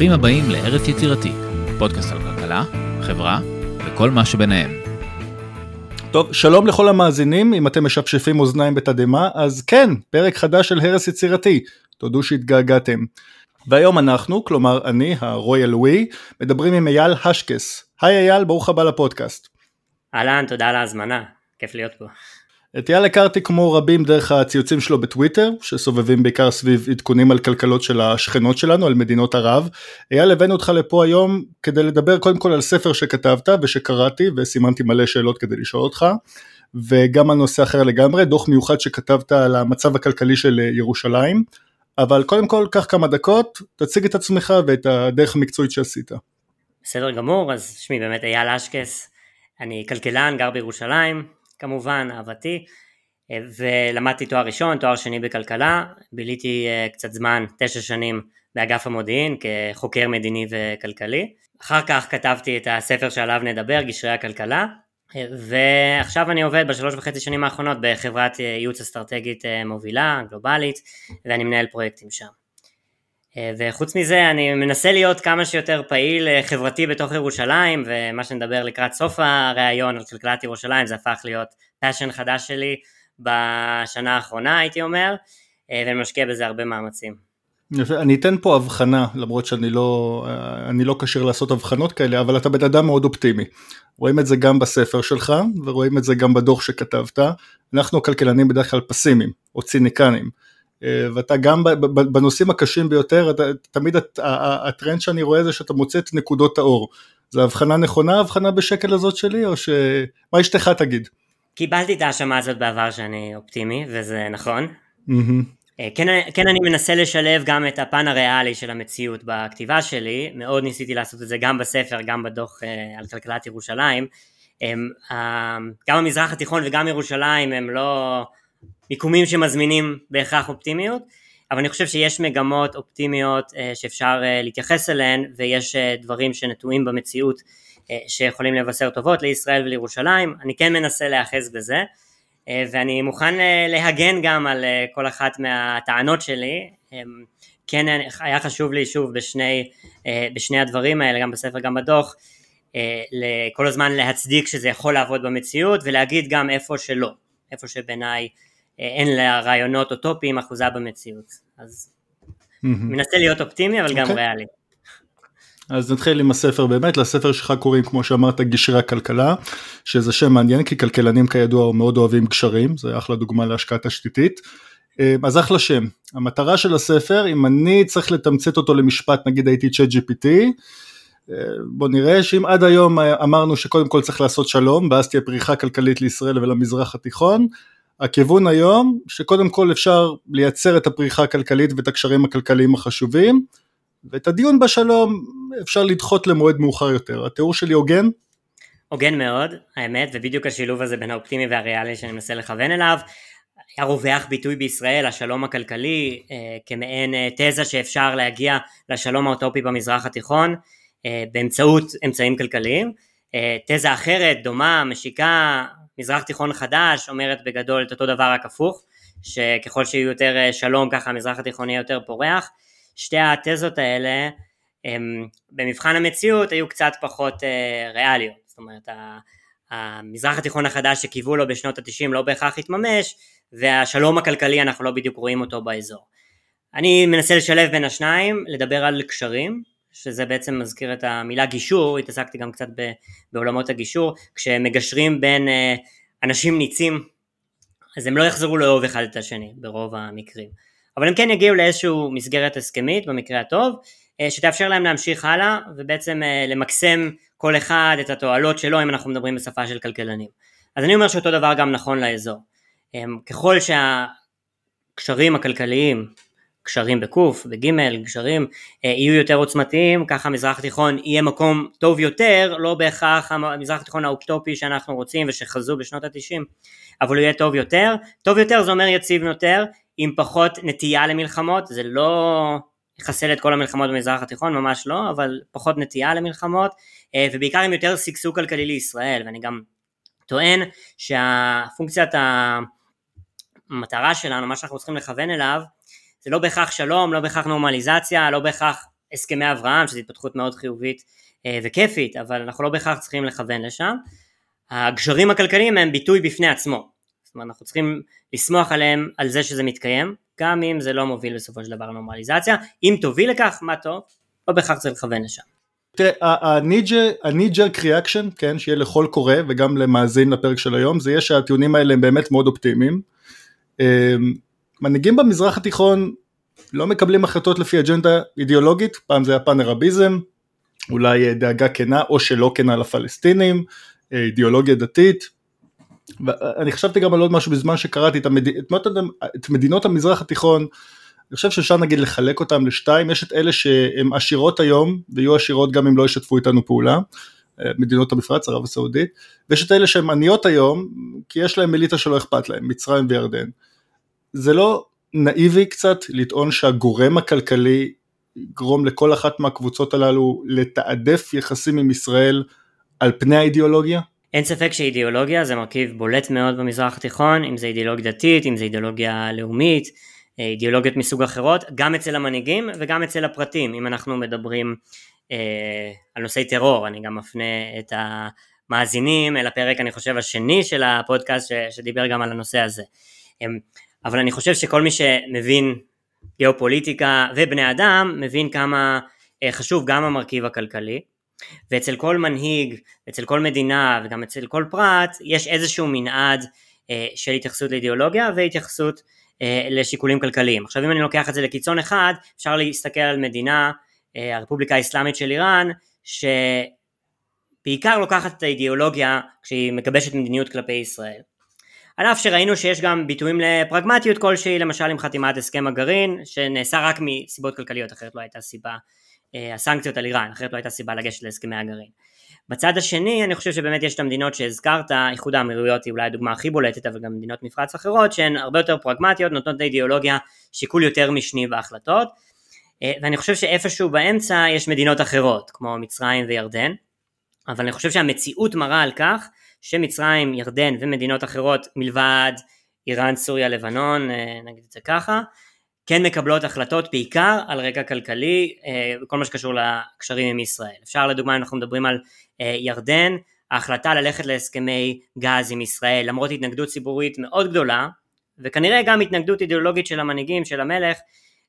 ברוכים הבאים לארץ יצירתי, פודקאסט על כלכלה, חברה וכל מה שביניהם. טוב, שלום לכל המאזינים, אם אתם משפשפים אוזניים בתדהמה, אז כן, פרק חדש של הרס יצירתי, תודו שהתגעגעתם. והיום אנחנו, כלומר אני, הרויאל ווי, מדברים עם אייל השקס. היי אייל, ברוך הבא לפודקאסט. אהלן, תודה על ההזמנה, כיף להיות פה. את אייל הכרתי כמו רבים דרך הציוצים שלו בטוויטר, שסובבים בעיקר סביב עדכונים על כלכלות של השכנות שלנו, על מדינות ערב. אייל, הבאנו אותך לפה היום כדי לדבר קודם כל על ספר שכתבת ושקראתי וסימנתי מלא שאלות כדי לשאול אותך, וגם על נושא אחר לגמרי, דוח מיוחד שכתבת על המצב הכלכלי של ירושלים. אבל קודם כל, קח כמה דקות, תציג את עצמך ואת הדרך המקצועית שעשית. בסדר גמור, אז שמי באמת אייל אשקס, אני כלכלן, גר בירושלים, כמובן, אהבתי, אה, ולמדתי תואר ראשון, תואר שני בכלכלה, ביליתי אה, קצת זמן, תשע שנים באגף המודיעין כחוקר מדיני וכלכלי. אחר כך כתבתי את הספר שעליו נדבר, גשרי הכלכלה, אה, ועכשיו אני עובד בשלוש וחצי שנים האחרונות בחברת ייעוץ אסטרטגית מובילה, גלובלית, ואני מנהל פרויקטים שם. וחוץ מזה אני מנסה להיות כמה שיותר פעיל חברתי בתוך ירושלים ומה שנדבר לקראת סוף הראיון על כלכלת ירושלים זה הפך להיות passion חדש שלי בשנה האחרונה הייתי אומר ואני משקיע בזה הרבה מאמצים. אני אתן פה הבחנה למרות שאני לא, לא כשיר לעשות הבחנות כאלה אבל אתה בן אדם מאוד אופטימי. רואים את זה גם בספר שלך ורואים את זה גם בדוח שכתבת. אנחנו הכלכלנים בדרך כלל פסימיים או ציניקנים. אה, ואתה גם בנושאים הקשים ביותר, אתה, תמיד הטרנד שאני רואה זה שאתה מוצא את נקודות האור. זו הבחנה נכונה, הבחנה בשקל הזאת שלי, או ש... מה אשתך תגיד? קיבלתי את ההאשמה הזאת בעבר שאני אופטימי, וזה נכון. Mm-hmm. כן, כן אני מנסה לשלב גם את הפן הריאלי של המציאות בכתיבה שלי, מאוד ניסיתי לעשות את זה גם בספר, גם בדוח אה, על כלכלת ירושלים. גם המזרח התיכון וגם ירושלים הם לא מיקומים שמזמינים בהכרח אופטימיות, אבל אני חושב שיש מגמות אופטימיות אה, שאפשר אה, להתייחס אליהן ויש אה, דברים שנטועים במציאות שיכולים לבשר טובות לישראל ולירושלים, אני כן מנסה להיאחז בזה ואני מוכן להגן גם על כל אחת מהטענות שלי, כן היה חשוב לי שוב בשני, בשני הדברים האלה, גם בספר גם בדוח, כל הזמן להצדיק שזה יכול לעבוד במציאות ולהגיד גם איפה שלא, איפה שבעיניי אין לה רעיונות אוטופיים אחוזה במציאות. אז מנסה להיות אופטימי אבל גם אוקיי. ריאלי. אז נתחיל עם הספר באמת, לספר שלך קוראים כמו שאמרת גשרי הכלכלה, שזה שם מעניין כי כלכלנים כידוע מאוד אוהבים גשרים, זה אחלה דוגמה להשקעה תשתיתית. אה, אז אחלה שם, המטרה של הספר, אם אני צריך לתמצת אותו למשפט, נגיד הייתי צ'אט GPT, אה, בוא נראה שאם עד היום אמרנו שקודם כל צריך לעשות שלום, ואז תהיה פריחה כלכלית לישראל ולמזרח התיכון, הכיוון היום שקודם כל אפשר לייצר את הפריחה הכלכלית ואת הקשרים הכלכליים החשובים ואת הדיון בשלום אפשר לדחות למועד מאוחר יותר. התיאור שלי הוגן? הוגן מאוד, האמת, ובדיוק השילוב הזה בין האופטימי והריאלי שאני מנסה לכוון אליו. היה רווח ביטוי בישראל, השלום הכלכלי, אה, כמעין אה, תזה שאפשר להגיע לשלום האוטופי במזרח התיכון אה, באמצעות אמצעים כלכליים. תזה אחרת, דומה, משיקה, מזרח תיכון חדש אומרת בגדול את אותו דבר רק הפוך, שככל שיהיו יותר אה, שלום ככה המזרח התיכון יהיה יותר פורח. שתי התזות האלה הם במבחן המציאות היו קצת פחות אה, ריאליות, זאת אומרת המזרח התיכון החדש שקיוו לו בשנות התשעים לא בהכרח התממש והשלום הכלכלי אנחנו לא בדיוק רואים אותו באזור. אני מנסה לשלב בין השניים, לדבר על קשרים, שזה בעצם מזכיר את המילה גישור, התעסקתי גם קצת בעולמות הגישור, כשמגשרים בין אה, אנשים ניצים, אז הם לא יחזרו לאהוב אחד את השני ברוב המקרים, אבל הם כן יגיעו לאיזושהי מסגרת הסכמית במקרה הטוב, אה, שתאפשר להם להמשיך הלאה ובעצם אה, למקסם כל אחד את התועלות שלו אם אנחנו מדברים בשפה של כלכלנים. אז אני אומר שאותו דבר גם נכון לאזור. ככל שהקשרים הכלכליים קשרים בקוף, בגימל, קשרים אה, יהיו יותר עוצמתיים, ככה המזרח התיכון יהיה מקום טוב יותר, לא בהכרח המזרח התיכון האוקטופי שאנחנו רוצים ושחזו בשנות התשעים, אבל הוא יהיה טוב יותר. טוב יותר זה אומר יציב יותר, עם פחות נטייה למלחמות, זה לא יחסל את כל המלחמות במזרח התיכון, ממש לא, אבל פחות נטייה למלחמות, אה, ובעיקר עם יותר שגשוג כלכלי לישראל, ואני גם טוען שהפונקציית המטרה שלנו, מה שאנחנו צריכים לכוון אליו, זה לא בהכרח שלום, לא בהכרח נורמליזציה, לא בהכרח הסכמי אברהם, שזו התפתחות מאוד חיובית וכיפית, אבל אנחנו לא בהכרח צריכים לכוון לשם. הגשרים הכלכליים הם ביטוי בפני עצמו, זאת אומרת אנחנו צריכים לשמוח עליהם על זה שזה מתקיים, גם אם זה לא מוביל בסופו של דבר לנורמליזציה, אם תוביל לכך מה טוב, לא בהכרח צריך לכוון לשם. תראה, jerk reaction, כן, שיהיה לכל קורא וגם למאזין לפרק של היום, זה יהיה שהטיעונים האלה הם באמת מאוד אופטימיים. מנהיגים במזרח התיכון לא מקבלים החלטות לפי אג'נדה אידיאולוגית, פעם זה היה פאנרביזם, אולי דאגה כנה או שלא כנה לפלסטינים, אידיאולוגיה דתית. ואני חשבתי גם על עוד משהו בזמן שקראתי את, המד... את מדינות המזרח התיכון, אני חושב שאפשר נגיד לחלק אותם לשתיים, יש את אלה שהן עשירות היום, ויהיו עשירות גם אם לא ישתפו איתנו פעולה, מדינות המפרץ, ערב הסעודית, ויש את אלה שהן עניות היום, כי יש להם אליטה שלא אכפת להם, מצרים וירדן. זה לא נאיבי קצת לטעון שהגורם הכלכלי יגרום לכל אחת מהקבוצות הללו לתעדף יחסים עם ישראל על פני האידיאולוגיה? אין ספק שאידיאולוגיה זה מרכיב בולט מאוד במזרח התיכון, אם זה אידיאולוגיה דתית, אם זה אידיאולוגיה לאומית, אה, אידיאולוגיות מסוג אחרות, גם אצל המנהיגים וגם אצל הפרטים, אם אנחנו מדברים אה, על נושאי טרור, אני גם מפנה את המאזינים אל הפרק אני חושב השני של הפודקאסט ש, שדיבר גם על הנושא הזה. אבל אני חושב שכל מי שמבין גיאופוליטיקה ובני אדם, מבין כמה אה, חשוב גם המרכיב הכלכלי, ואצל כל מנהיג, אצל כל מדינה וגם אצל כל פרט, יש איזשהו מנעד אה, של התייחסות לאידיאולוגיה והתייחסות אה, לשיקולים כלכליים. עכשיו אם אני לוקח את זה לקיצון אחד, אפשר להסתכל על מדינה, הרפובליקה האסלאמית של איראן, שבעיקר לוקחת את האידיאולוגיה כשהיא מגבשת מדיניות כלפי ישראל. על אף שראינו שיש גם ביטויים לפרגמטיות כלשהי, למשל עם חתימת הסכם הגרעין, שנעשה רק מסיבות כלכליות, אחרת לא הייתה סיבה, אה, הסנקציות על איראן, אחרת לא הייתה סיבה לגשת להסכמי הגרעין. בצד השני אני חושב שבאמת יש את המדינות שהזכרת, איחוד האמירויות היא אולי הדוגמה הכי בולטת אבל גם מדינות מפרץ אחרות שהן הרבה יותר פרגמטיות, נותנות לאידיאולוגיה שיקול יותר משני בהחלטות אה, ואני חושב שאיפשהו באמצע יש מדינות אחרות כמו מצרים וירדן אבל אני חושב שהמציאות מראה על כך שמצרים, ירדן ומדינות אחרות מלבד איראן, סוריה, לבנון, אה, נגיד את זה ככה, כן מקבלות החלטות בעיקר על רקע כלכלי וכל מה שקשור לקשרים עם ישראל. אפשר לדוגמה אם אנחנו מדברים על אה, ירדן, ההחלטה ללכת להסכמי גז עם ישראל למרות התנגדות ציבורית מאוד גדולה וכנראה גם התנגדות אידיאולוגית של המנהיגים של המלך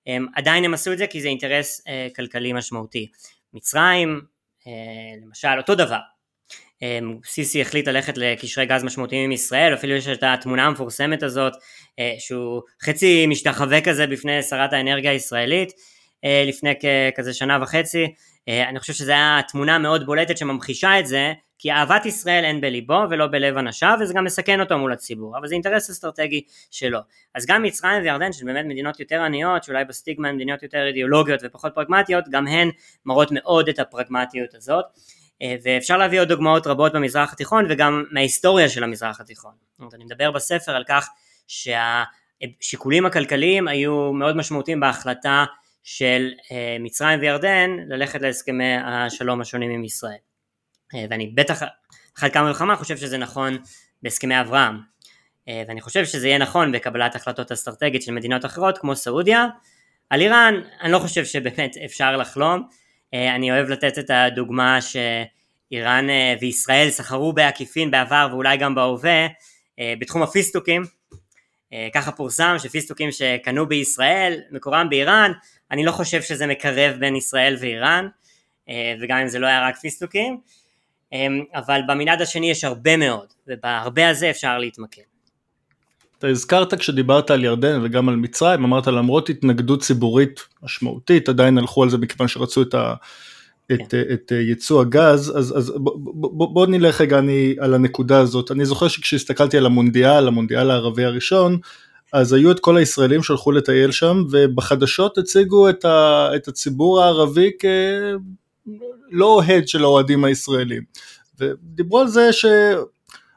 הם, עדיין הם עשו את זה כי זה אינטרס אה, כלכלי משמעותי. מצרים אה, למשל אותו דבר סיסי החליט ללכת לקשרי גז משמעותיים עם ישראל, אפילו יש את התמונה המפורסמת הזאת שהוא חצי משתחווה כזה בפני שרת האנרגיה הישראלית לפני כזה שנה וחצי אה, אני חושב שזו הייתה תמונה מאוד בולטת שממחישה את זה, כי אהבת ישראל אין בליבו ולא בלב אנשיו, וזה גם מסכן אותו מול הציבור, אבל זה אינטרס אסטרטגי שלו. אז גם מצרים וירדן, שהן באמת מדינות יותר עניות, שאולי בסטיגמה הן מדינות יותר אידיאולוגיות ופחות פרגמטיות, גם הן מראות מאוד את הפרגמטיות הזאת. אה, ואפשר להביא עוד דוגמאות רבות במזרח התיכון וגם מההיסטוריה של המזרח התיכון. אני מדבר בספר על כך שהשיקולים הכלכליים היו מאוד משמעותיים בהחלטה של אה, מצרים וירדן ללכת להסכמי השלום השונים עם ישראל. אה, ואני בטח אחת כמה וכמה חושב שזה נכון בהסכמי אברהם. ואני חושב שזה יהיה נכון בקבלת החלטות אסטרטגית של מדינות אחרות כמו סעודיה. על איראן אני לא חושב שבאמת אפשר לחלום. אני אוהב לתת את הדוגמה שאיראן וישראל סחרו בעקיפין בעבר ואולי גם בהווה בתחום הפיסטוקים. ככה פורסם שפיסטוקים שקנו בישראל מקורם באיראן אני לא חושב שזה מקרב בין ישראל ואיראן, אה, וגם אם זה לא היה רק פיסטוקים, אה, אבל במנעד השני יש הרבה מאוד, ובהרבה הזה אפשר להתמקד. אתה הזכרת כשדיברת על ירדן וגם על מצרים, אמרת למרות התנגדות ציבורית משמעותית, עדיין הלכו על זה מכיוון שרצו את, ה, כן. את, את ייצוא הגז, אז, אז בוא, בוא, בוא נלך רגע אני, על הנקודה הזאת. אני זוכר שכשהסתכלתי על המונדיאל, המונדיאל הערבי הראשון, אז היו את כל הישראלים שהלכו לטייל שם, ובחדשות הציגו את, ה, את הציבור הערבי כלא אוהד של האוהדים הישראלים. ודיברו על זה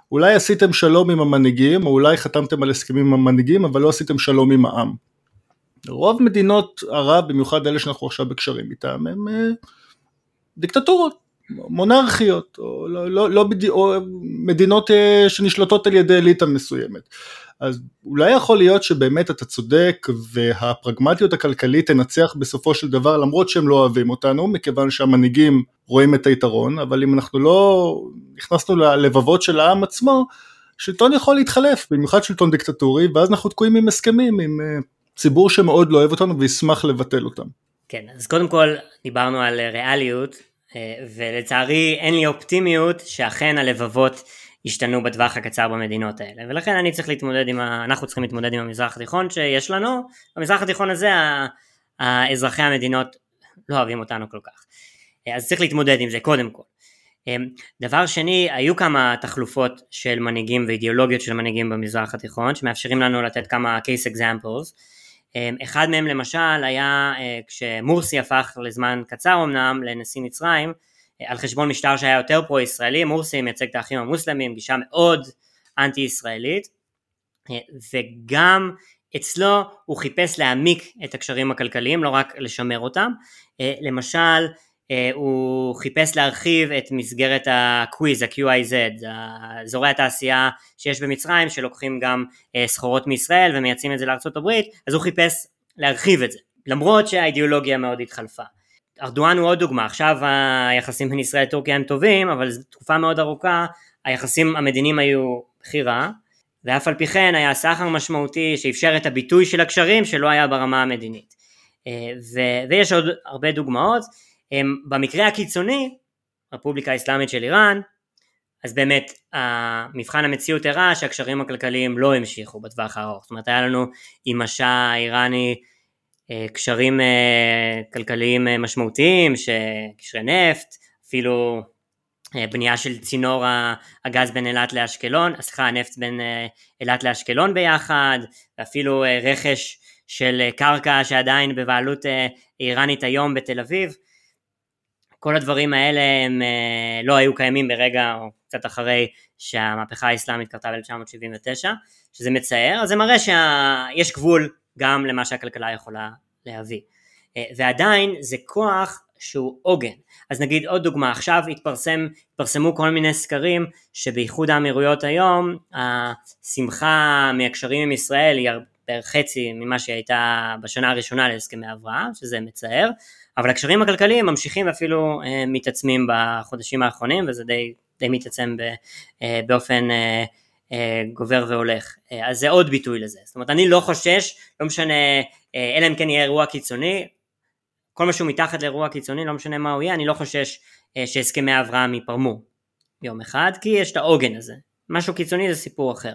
שאולי עשיתם שלום עם המנהיגים, או אולי חתמתם על הסכמים עם המנהיגים, אבל לא עשיתם שלום עם העם. רוב מדינות ערב, במיוחד אלה שאנחנו עכשיו בקשרים איתם, הם אה, דיקטטורות, מונרכיות, או, לא, לא, לא, או מדינות אה, שנשלטות על ידי אליטה מסוימת. אז אולי יכול להיות שבאמת אתה צודק והפרגמטיות הכלכלית תנצח בסופו של דבר למרות שהם לא אוהבים אותנו מכיוון שהמנהיגים רואים את היתרון אבל אם אנחנו לא נכנסנו ללבבות של העם עצמו שלטון יכול להתחלף במיוחד שלטון דיקטטורי ואז אנחנו תקועים עם הסכמים עם אה, ציבור שמאוד לא אוהב אותנו וישמח לבטל אותם. כן אז קודם כל דיברנו על ריאליות אה, ולצערי אין לי אופטימיות שאכן הלבבות ישתנו בטווח הקצר במדינות האלה. ולכן אני צריך להתמודד עם ה... אנחנו צריכים להתמודד עם המזרח התיכון שיש לנו. במזרח התיכון הזה האזרחי המדינות לא אוהבים אותנו כל כך. אז צריך להתמודד עם זה קודם כל. דבר שני היו כמה תחלופות של מנהיגים ואידיאולוגיות של מנהיגים במזרח התיכון שמאפשרים לנו לתת כמה case examples. אחד מהם למשל היה אה, כשמורסי הפך לזמן קצר אמנם לנשיא מצרים על חשבון משטר שהיה יותר פרו-ישראלי, מורסי מייצג את האחים המוסלמים, גישה מאוד אנטי ישראלית, וגם אצלו הוא חיפש להעמיק את הקשרים הכלכליים, לא רק לשמר אותם, למשל הוא חיפש להרחיב את מסגרת הקוויז, ה-QIZ, אזורי התעשייה שיש במצרים שלוקחים גם סחורות מישראל ומייצאים את זה הברית, אז הוא חיפש להרחיב את זה, למרות שהאידיאולוגיה מאוד התחלפה. ארדואן הוא עוד דוגמה, עכשיו היחסים בין ישראל לטורקיה הם טובים, אבל זו תקופה מאוד ארוכה היחסים המדיניים היו בכי רע, ואף על פי כן היה סחר משמעותי שאפשר את הביטוי של הקשרים שלא היה ברמה המדינית. אה, ו- ויש עוד הרבה דוגמאות, במקרה הקיצוני, רפובליקה האסלאמית של איראן, אז באמת המבחן המציאות הראה שהקשרים הכלכליים לא המשיכו בטווח הארוך, זאת אומרת היה לנו עם השאה האיראני אה, קשרים אה, כלכליים אה, משמעותיים, קשרי נפט, אפילו בנייה של צינור הגז בין אילת לאשקלון, סליחה הנפט בין אילת לאשקלון ביחד, ואפילו רכש של קרקע שעדיין בבעלות איראנית היום בתל אביב. כל הדברים האלה הם לא היו קיימים ברגע או קצת אחרי שהמהפכה האסלאמית קרתה ב-1979, שזה מצער, אז זה מראה שיש גבול גם למה שהכלכלה יכולה להביא. אה, ועדיין זה כוח שהוא עוגן. אז נגיד עוד דוגמה, עכשיו התפרסם, התפרסמו כל מיני סקרים שבאיחוד האמירויות היום השמחה מהקשרים עם ישראל היא בערך חצי ממה שהיא הייתה בשנה הראשונה להסכמי אברהם, שזה מצער, אבל הקשרים הכלכליים ממשיכים ואפילו אה, מתעצמים בחודשים האחרונים וזה די, די מתעצם אה, באופן גובר והולך. אה, אז זה עוד ביטוי לזה. זאת אומרת, אני לא חושש, לא משנה, אה, אלא אם כן יהיה אירוע קיצוני, כל מה שהוא מתחת לאירוע קיצוני, לא משנה מה הוא יהיה, אני לא חושש שהסכמי אברהם ייפרמו יום אחד, כי יש את העוגן הזה. משהו קיצוני זה סיפור אחר,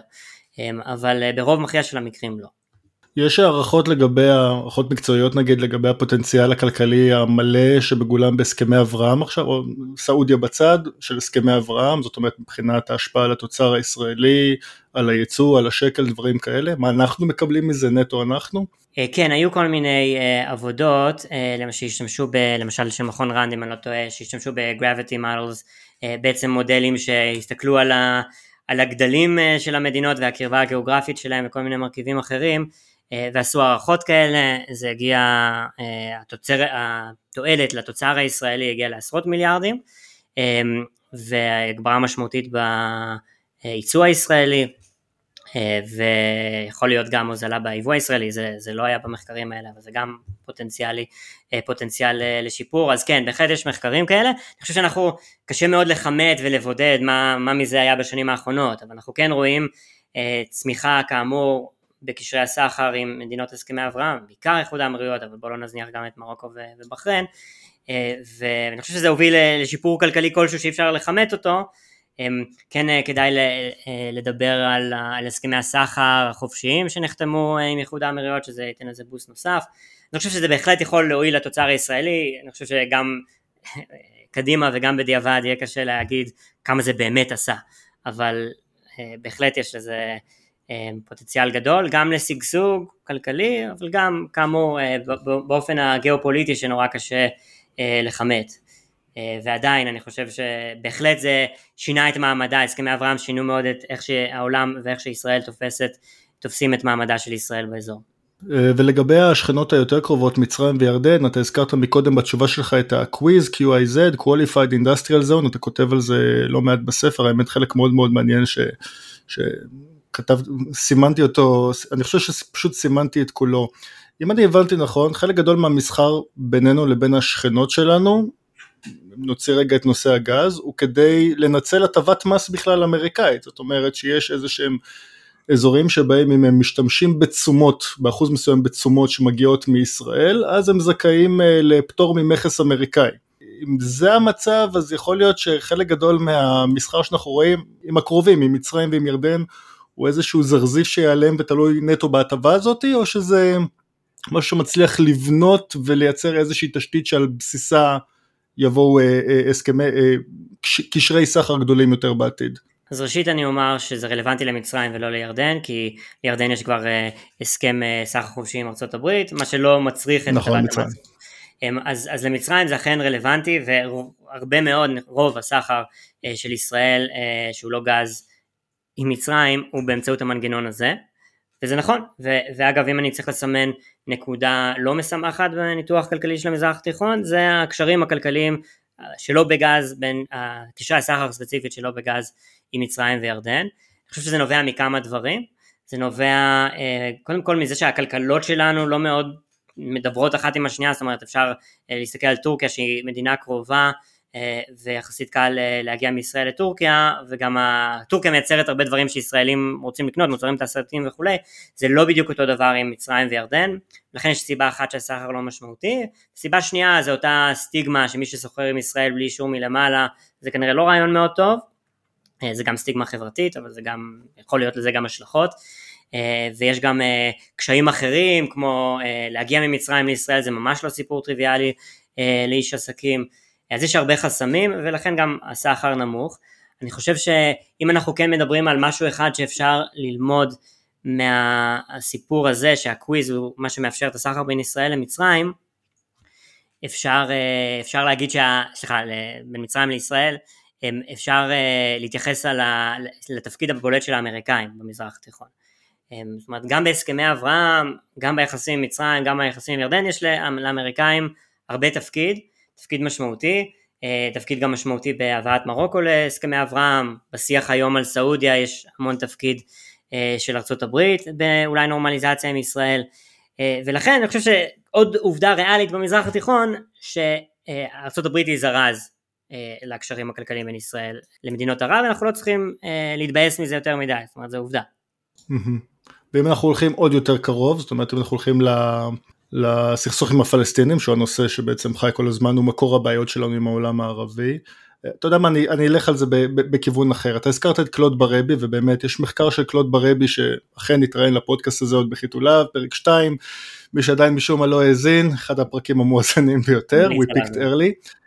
אבל ברוב מכריע של המקרים לא. יש הערכות לגבי, הערכות מקצועיות נגיד לגבי הפוטנציאל הכלכלי המלא שמגולם בהסכמי אברהם עכשיו, או סעודיה בצד של הסכמי אברהם, זאת אומרת מבחינת ההשפעה על התוצר הישראלי, על הייצוא, על השקל, דברים כאלה, מה אנחנו מקבלים מזה נטו אנחנו? אה, כן, היו כל מיני uh, עבודות, uh, למשל שהשתמשו, ב, למשל של מכון ראנד אם אני לא טועה, שהשתמשו ב-gravity models, uh, בעצם מודלים שהסתכלו על, ה, על הגדלים uh, של המדינות והקרבה הגיאוגרפית שלהם וכל מיני מרכיבים אחרים, אה, ועשו הערכות כאלה, זה הגיע, אה, התוצר, התועלת לתוצר הישראלי הגיע לעשרות מיליארדים, אה, והגברה משמעותית בייצוא הישראלי, ויכול להיות גם הוזלה ביבוא הישראלי, זה, זה לא היה במחקרים האלה, אבל זה גם פוטנציאלי, פוטנציאל לשיפור, אז כן, בהחלט יש מחקרים כאלה, אני חושב שאנחנו, קשה מאוד לכמת ולבודד מה, מה מזה היה בשנים האחרונות, אבל אנחנו כן רואים צמיחה כאמור בקשרי הסחר עם מדינות הסכמי אברהם, בעיקר איחוד האמירויות, אבל בואו לא נזניח גם את מרוקו ובחריין, אה, ואני חושב שזה הוביל לשיפור כלכלי כלשהו שאי אפשר לכמת אותו, אה, כן אה, כדאי לדבר על, על הסכמי הסחר החופשיים שנחתמו עם איחוד האמירויות, שזה ייתן לזה בוסט נוסף, אני חושב שזה בהחלט יכול להועיל לתוצר הישראלי, אני חושב שגם קדימה וגם בדיעבד יהיה קשה להגיד כמה זה באמת עשה, אבל בהחלט יש לזה פוטנציאל גדול גם לשגשוג כלכלי אבל גם כאמור אה, באופן הגיאופוליטי שנורא קשה אה, לכמת ועדיין אני חושב שבהחלט זה שינה את מעמדה, הסכמי אברהם שינו מאוד את איך שהעולם ואיך שישראל תופסת, תופסים את מעמדה של ישראל באזור. ולגבי השכנות היותר קרובות מצרים וירדן אתה הזכרת מקודם בתשובה שלך את ה-Quiz QIZ Qualified Industrial Zone אתה כותב על זה לא מעט בספר האמת חלק מאוד מאוד מעניין ש... ש... כתב, סימנתי אותו, אני חושב שפשוט סימנתי את כולו. אם אני הבנתי נכון, חלק גדול מהמסחר בינינו לבין השכנות שלנו, נוציא רגע את נושא הגז, הוא כדי לנצל הטבת מס בכלל אמריקאית, זאת אומרת שיש איזה שהם אזורים שבהם אם הם משתמשים בתשומות, באחוז מסוים בתשומות שמגיעות מישראל, אז הם זכאים אה, לפטור ממכס אמריקאי. אם זה המצב, אז יכול להיות שחלק גדול מהמסחר שאנחנו רואים עם הקרובים, עם מצרים ועם ירדן, הוא איזשהו זרזיף שיעלם ותלוי נטו בהטבה הזאת, או שזה משהו שמצליח לבנות ולייצר איזושהי תשתית שעל בסיסה יבואו אה, אה, הסכמי, אה, קשרי סחר גדולים יותר בעתיד. אז ראשית אני אומר שזה רלוונטי למצרים ולא לירדן, כי לירדן יש כבר הסכם סחר חופשי עם ארה"ב, מה שלא מצריך את נכון, מצרים. אז, אז למצרים זה אכן רלוונטי, והרבה מאוד, רוב הסחר של ישראל שהוא לא גז עם מצרים הוא באמצעות המנגנון הזה. וזה נכון, ו- ואגב אם אני צריך לסמן נקודה לא משמחת בניתוח כלכלי של המזרח התיכון, זה הקשרים הכלכליים אה, שלא בגז, בין הקשרי הסחר הספציפית שלא בגז עם מצרים וירדן. אני חושב שזה נובע מכמה דברים, זה נובע אה, קודם כל מזה שהכלכלות שלנו לא מאוד מדברות אחת עם השנייה, זאת אומרת אפשר אה, להסתכל על טורקיה שהיא מדינה קרובה אה, ויחסית קל אה, להגיע מישראל לטורקיה וגם טורקיה מייצרת הרבה דברים שישראלים רוצים לקנות, מוצרים תעשייתיים וכולי, זה לא בדיוק אותו דבר עם מצרים וירדן, לכן יש סיבה אחת שהסחר לא משמעותי, סיבה שנייה זה אותה סטיגמה שמי שסוחר עם ישראל בלי אישור מלמעלה זה כנראה לא רעיון מאוד טוב, אה, זה גם סטיגמה חברתית אבל זה גם, יכול להיות לזה גם השלכות. ויש גם קשיים אחרים כמו להגיע ממצרים לישראל זה ממש לא סיפור טריוויאלי לאיש עסקים אז יש הרבה חסמים ולכן גם הסחר נמוך. אני חושב שאם אנחנו כן מדברים על משהו אחד שאפשר ללמוד מהסיפור הזה שה QIZ הוא מה שמאפשר את הסחר בין ישראל למצרים, אפשר, אה, אפשר להגיד, שה, סליחה, בין מצרים לישראל, אפשר אה, להתייחס ה, לתפקיד הבולט של האמריקאים במזרח התיכון. זאת אומרת, גם בהסכמי אברהם, גם ביחסים עם מצרים, גם ביחסים עם ירדן, יש לאמריקאים הרבה תפקיד, תפקיד משמעותי, אה, תפקיד גם משמעותי בהבאת מרוקו להסכמי אברהם, בשיח היום על סעודיה יש המון תפקיד אה, של הברית באולי נורמליזציה עם ישראל, אה, ולכן אני חושב שעוד עובדה ריאלית במזרח התיכון, הברית היא זרז לקשרים הכלכליים בין ישראל למדינות ערב, אנחנו לא צריכים להתבאס מזה יותר מדי, זאת אומרת זו עובדה. ואם אנחנו הולכים עוד יותר קרוב, זאת אומרת אם אנחנו הולכים לסכסוך עם הפלסטינים שהוא הנושא שבעצם חי כל הזמן הוא מקור הבעיות שלנו עם העולם הערבי. אתה יודע מה אני, אני אלך על זה ב, ב, בכיוון אחר. אתה הזכרת את קלוד ברבי ובאמת יש מחקר של קלוד ברבי שאכן התראיין לפודקאסט הזה עוד בחיתוליו פרק 2 מי שעדיין משום מה לא האזין אחד הפרקים המואזנים ביותר we picked early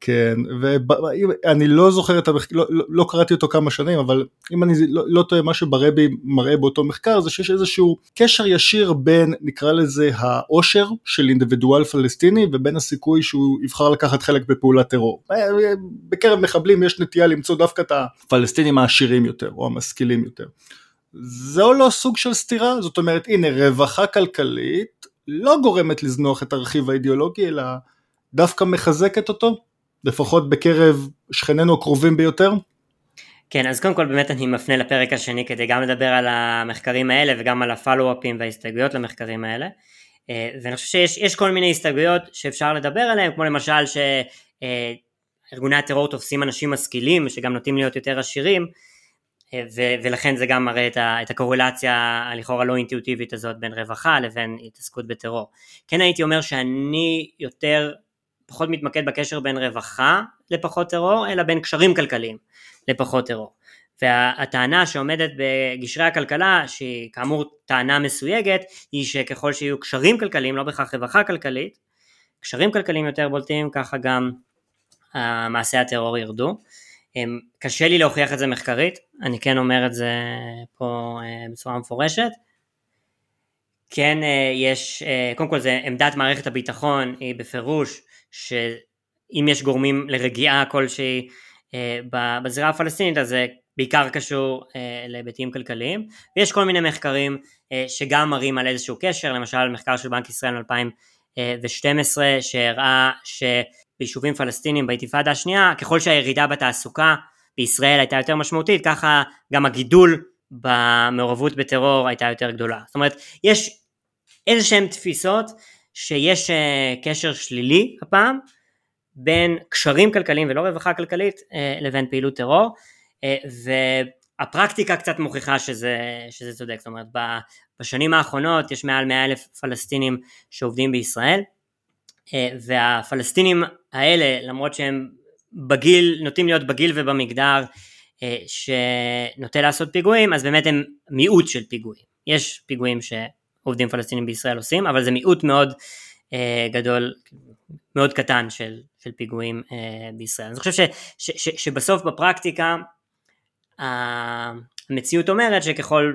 כן, ואני לא זוכר את המחקר, לא, לא, לא קראתי אותו כמה שנים, אבל אם אני לא, לא טועה, מה שברבי מראה באותו מחקר זה שיש איזשהו קשר ישיר בין, נקרא לזה, העושר של אינדיבידואל פלסטיני ובין הסיכוי שהוא יבחר לקחת חלק בפעולת טרור. בקרב מחבלים יש נטייה למצוא דווקא את הפלסטינים העשירים יותר, או המשכילים יותר. זה לא סוג של סתירה, זאת אומרת, הנה, רווחה כלכלית לא גורמת לזנוח את הרכיב האידיאולוגי, אלא דווקא מחזקת אותו. לפחות בקרב שכנינו הקרובים ביותר? כן, אז קודם כל באמת אני מפנה לפרק השני כדי גם לדבר על המחקרים האלה וגם על הפלו-אפים וההסתייגויות למחקרים האלה. אה, ואני חושב שיש כל מיני הסתייגויות שאפשר לדבר עליהן, כמו למשל שארגוני הטרור תופסים אנשים משכילים שגם נוטים להיות יותר עשירים, אה, ו- ולכן זה גם מראה את, ה- את הקורלציה הלכאורה לא אינטואיטיבית הזאת בין רווחה לבין התעסקות בטרור. כן הייתי אומר שאני יותר פחות מתמקד בקשר בין רווחה לפחות טרור, אלא בין קשרים כלכליים לפחות טרור. והטענה שעומדת בגשרי הכלכלה, שהיא כאמור טענה מסויגת, היא שככל שיהיו קשרים כלכליים, לא בהכרח רווחה כלכלית, קשרים כלכליים יותר בולטים, ככה גם uh, מעשי הטרור ירדו. קשה לי להוכיח את זה מחקרית, אני כן אומר את זה פה uh, בצורה מפורשת. כן uh, יש, קודם כל זה עמדת מערכת הביטחון היא בפירוש שאם יש גורמים לרגיעה כלשהי אה, בזירה הפלסטינית אז זה בעיקר קשור אה, להיבטים כלכליים ויש כל מיני מחקרים אה, שגם מראים על איזשהו קשר למשל מחקר של בנק ישראל מ-2012 שהראה שביישובים פלסטינים באינתיפאדה השנייה ככל שהירידה בתעסוקה בישראל הייתה יותר משמעותית ככה גם הגידול במעורבות בטרור הייתה יותר גדולה. זאת אומרת, יש איזה שהן תפיסות שיש אה, קשר שלילי הפעם בין קשרים כלכליים ולא רווחה כלכלית אה, לבין פעילות טרור אה, והפרקטיקה קצת מוכיחה שזה, שזה צודק, זאת אומרת בשנים האחרונות יש מעל 100 אלף פלסטינים שעובדים בישראל והפלסטינים האלה למרות שהם בגיל, נוטים להיות בגיל ובמגדר שנוטה לעשות פיגועים אז באמת הם מיעוט של פיגועים, יש פיגועים ש... עובדים פלסטינים בישראל עושים, אבל זה מיעוט מאוד אה, גדול, מאוד קטן של, של פיגועים אה, בישראל. אני חושב ש, ש, ש, שבסוף בפרקטיקה המציאות אומרת שככל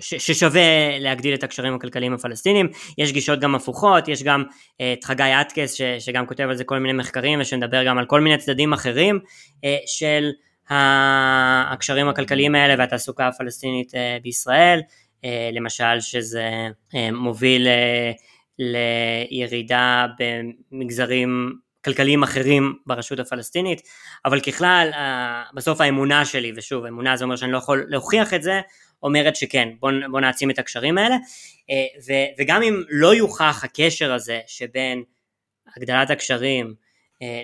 ששווה להגדיל את הקשרים הכלכליים הפלסטינים, יש גישות גם הפוכות, יש גם אה, את חגי אטקס ש, שגם כותב על זה כל מיני מחקרים ושמדבר גם על כל מיני צדדים אחרים אה, של הקשרים הכלכליים האלה והתעסוקה הפלסטינית אה, בישראל, למשל שזה אה, מוביל אה, לירידה במגזרים כלכליים אחרים ברשות הפלסטינית, אבל ככלל בסוף האמונה שלי, ושוב אמונה זה אומר שאני לא יכול להוכיח את זה, אומרת שכן, בוא, בוא נעצים את הקשרים האלה, ו, וגם אם לא יוכח הקשר הזה שבין הגדלת הקשרים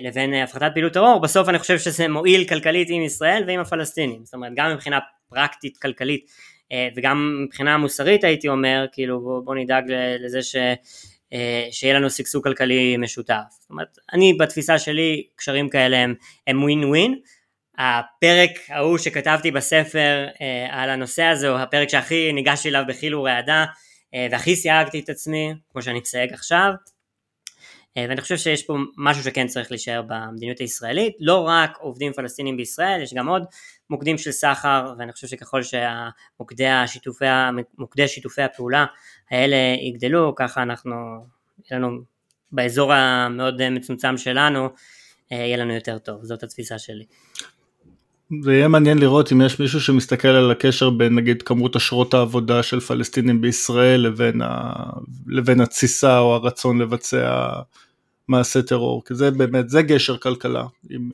לבין הפחתת פעילות טרור, בסוף אני חושב שזה מועיל כלכלית עם ישראל ועם הפלסטינים, זאת אומרת גם מבחינה פרקטית כלכלית אה, וגם מבחינה מוסרית הייתי אומר, כאילו בוא, בוא נדאג לזה ש, אה, שיהיה לנו שגשוג כלכלי משותף. זאת אומרת, אני בתפיסה שלי, קשרים כאלה הם ווין ווין. הפרק ההוא שכתבתי בספר אה, על הנושא הזה, הוא הפרק שהכי ניגשתי אליו בחיל ורעדה, והכי סייגתי את עצמי, כמו שאני מסייג עכשיו, ואני חושב שיש פה משהו שכן צריך להישאר במדיניות הישראלית, לא רק עובדים פלסטינים בישראל, יש גם עוד מוקדים של סחר, ואני חושב שככל שהמוקדי השיתופי, מוקדי שיתופי הפעולה האלה יגדלו, ככה אנחנו, יהיה לנו באזור המאוד מצומצם שלנו, אה, יהיה לנו יותר טוב, זאת התפיסה שלי. זה יהיה מעניין לראות אם יש מישהו שמסתכל על הקשר בין נגיד כמות אשרות העבודה של פלסטינים בישראל לבין, ה... לבין התסיסה או הרצון לבצע מעשה טרור, כי זה באמת, זה גשר כלכלה, אם,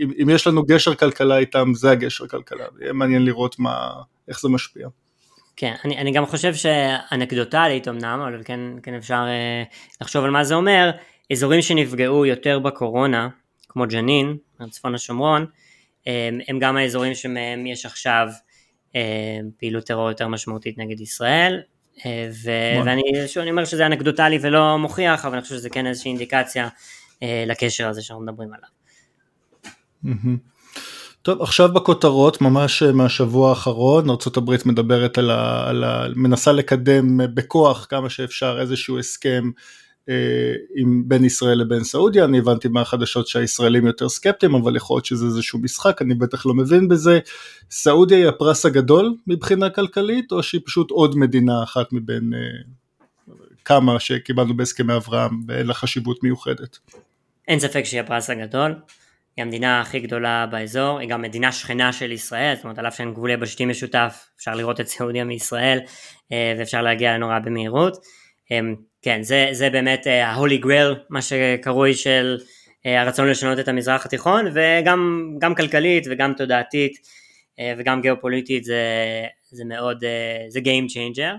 אם, אם, יש לנו גשר כלכלה איתם, זה הגשר כלכלה, יהיה מעניין לראות מה, איך זה משפיע. כן, אני, אני גם חושב שאנקדוטלית אמנם, אבל כן, כן אפשר אה, לחשוב על מה זה אומר, אזורים שנפגעו יותר בקורונה, כמו ג'נין, צפון השומרון, הם גם האזורים שמהם יש עכשיו אה, פעילות טרור יותר משמעותית נגד ישראל, אה, ו- ואני שוב, אני אומר שזה אנקדוטלי ולא מוכיח, אבל אני חושב שזה כן איזושהי אינדיקציה אה, לקשר הזה שאנחנו מדברים עליו. טוב, עכשיו בכותרות, ממש מהשבוע האחרון, ארה"ב מדברת על ה, על ה... מנסה לקדם בכוח כמה שאפשר איזשהו הסכם עם בין ישראל לבין סעודיה, אני הבנתי מהחדשות שהישראלים יותר סקפטיים, אבל יכול להיות שזה איזשהו משחק, אני בטח לא מבין בזה. סעודיה היא הפרס הגדול מבחינה כלכלית, או שהיא פשוט עוד מדינה אחת מבין אה, כמה שקיבלנו בהסכמי אברהם ואין לה חשיבות מיוחדת? אין ספק שהיא הפרס הגדול. היא המדינה הכי גדולה באזור, היא גם מדינה שכנה של ישראל, זאת אומרת על אף שאין גבול יבשתי משותף, אפשר לראות את סעודיה מישראל אה, ואפשר להגיע לנורא במהירות. כן, זה, זה באמת ה-Holy Grail, מה שקרוי של אה, הרצון לשנות את המזרח התיכון, וגם כלכלית וגם תודעתית אה, וגם גיאופוליטית זה, זה מאוד, אה, זה Game Changer.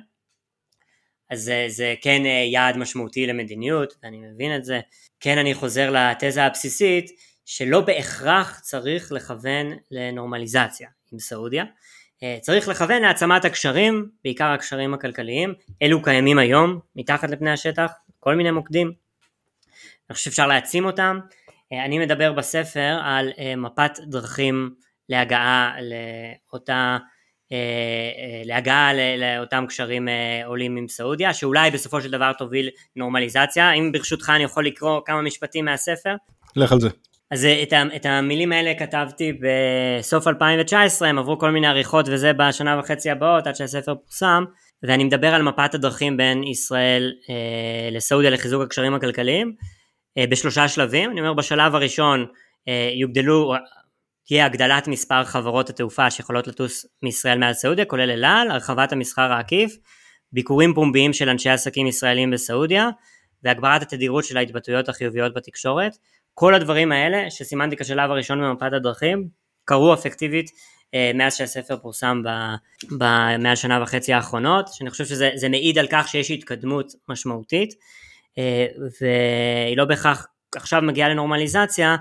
אז זה, זה כן יעד משמעותי למדיניות, ואני מבין את זה. כן, אני חוזר לתזה הבסיסית, שלא בהכרח צריך לכוון לנורמליזציה עם סעודיה. אה, צריך לכוון להעצמת הקשרים, בעיקר הקשרים הכלכליים, אלו קיימים היום מתחת לפני השטח, כל מיני מוקדים, אני חושב שאפשר להעצים אותם. אה, אני מדבר בספר על אה, מפת דרכים להגעה לאותה, להגעה לאותם קשרים עולים עם סעודיה, שאולי בסופו של דבר תוביל נורמליזציה. אם ברשותך אני יכול לקרוא כמה משפטים מהספר. לך על זה. אז את, את המילים האלה כתבתי בסוף 2019, הם עברו כל מיני עריכות וזה בשנה וחצי הבאות עד שהספר פורסם, ואני מדבר על מפת הדרכים בין ישראל אה, לסעודיה לחיזוק הקשרים הכלכליים אה, בשלושה שלבים, אני אומר בשלב הראשון אה, יוגדלו, תהיה הגדלת מספר חברות התעופה שיכולות לטוס מישראל מעל סעודיה, כולל אל על, הרחבת המסחר העקיף, ביקורים פומביים של אנשי עסקים ישראלים בסעודיה, והגברת התדירות של ההתבטאויות החיוביות בתקשורת. כל הדברים האלה שסימנתי כשלב הראשון במפת הדרכים קרו אפקטיבית מאז שהספר פורסם במעל שנה וחצי האחרונות, שאני חושב שזה מעיד על כך שיש התקדמות משמעותית, והיא לא בהכרח עכשיו מגיעה לנורמליזציה,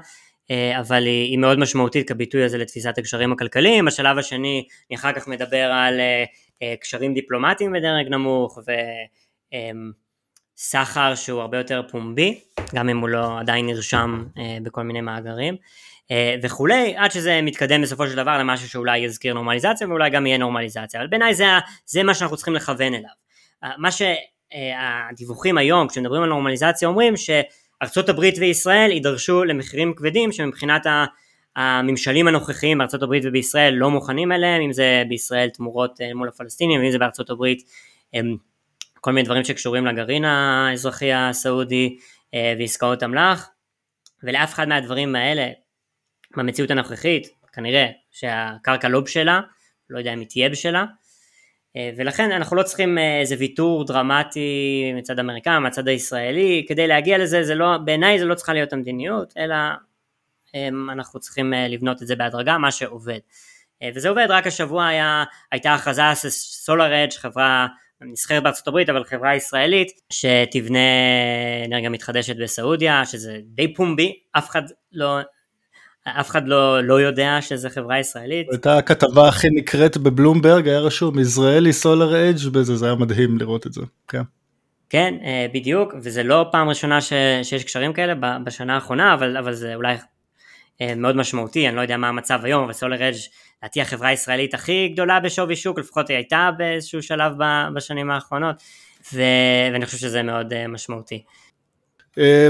אבל היא, היא מאוד משמעותית כביטוי הזה לתפיסת הקשרים הכלכליים. בשלב השני אני אחר כך מדבר על קשרים דיפלומטיים בדרג נמוך וסחר שהוא הרבה יותר פומבי, גם אם הוא לא עדיין נרשם בכל מיני מאגרים. וכולי, עד שזה מתקדם בסופו של דבר למשהו שאולי יזכיר נורמליזציה ואולי גם יהיה נורמליזציה, אבל בעיניי זה, זה מה שאנחנו צריכים לכוון אליו. מה שהדיווחים היום כשמדברים על נורמליזציה אומרים שארצות הברית וישראל יידרשו למחירים כבדים שמבחינת הממשלים הנוכחיים בארצות הברית ובישראל לא מוכנים אליהם, אם זה בישראל תמורות מול הפלסטינים, אם זה בארצות הברית כל מיני דברים שקשורים לגרעין האזרחי הסעודי ועסקאות אמל"ח, ולאף אחד מהדברים האלה במציאות הנוכחית, כנראה שהקרקע לא בשלה, לא יודע אם היא תהיה בשלה, ולכן אנחנו לא צריכים איזה ויתור דרמטי מצד האמריקאים, מצד הישראלי, כדי להגיע לזה, זה לא, בעיניי זה לא צריכה להיות המדיניות, אלא אנחנו צריכים לבנות את זה בהדרגה, מה שעובד. וזה עובד, רק השבוע היה, הייתה הכרזה סולאר אדג' חברה נסחרת בארצות הברית אבל חברה ישראלית שתבנה אנרגיה מתחדשת בסעודיה שזה די פומבי אף אחד לא אף אחד לא, לא יודע שזה חברה ישראלית. הייתה הכתבה הכי נקראת בבלומברג, היה רשום ישראלי סולר אג' בזה, זה היה מדהים לראות את זה, כן. כן, בדיוק, וזה לא פעם ראשונה ש, שיש קשרים כאלה בשנה האחרונה, אבל, אבל זה אולי מאוד משמעותי, אני לא יודע מה המצב היום, אבל סולר אג' לדעתי החברה הישראלית הכי גדולה בשווי שוק, לפחות היא הייתה באיזשהו שלב בשנים האחרונות, ו, ואני חושב שזה מאוד משמעותי. אה,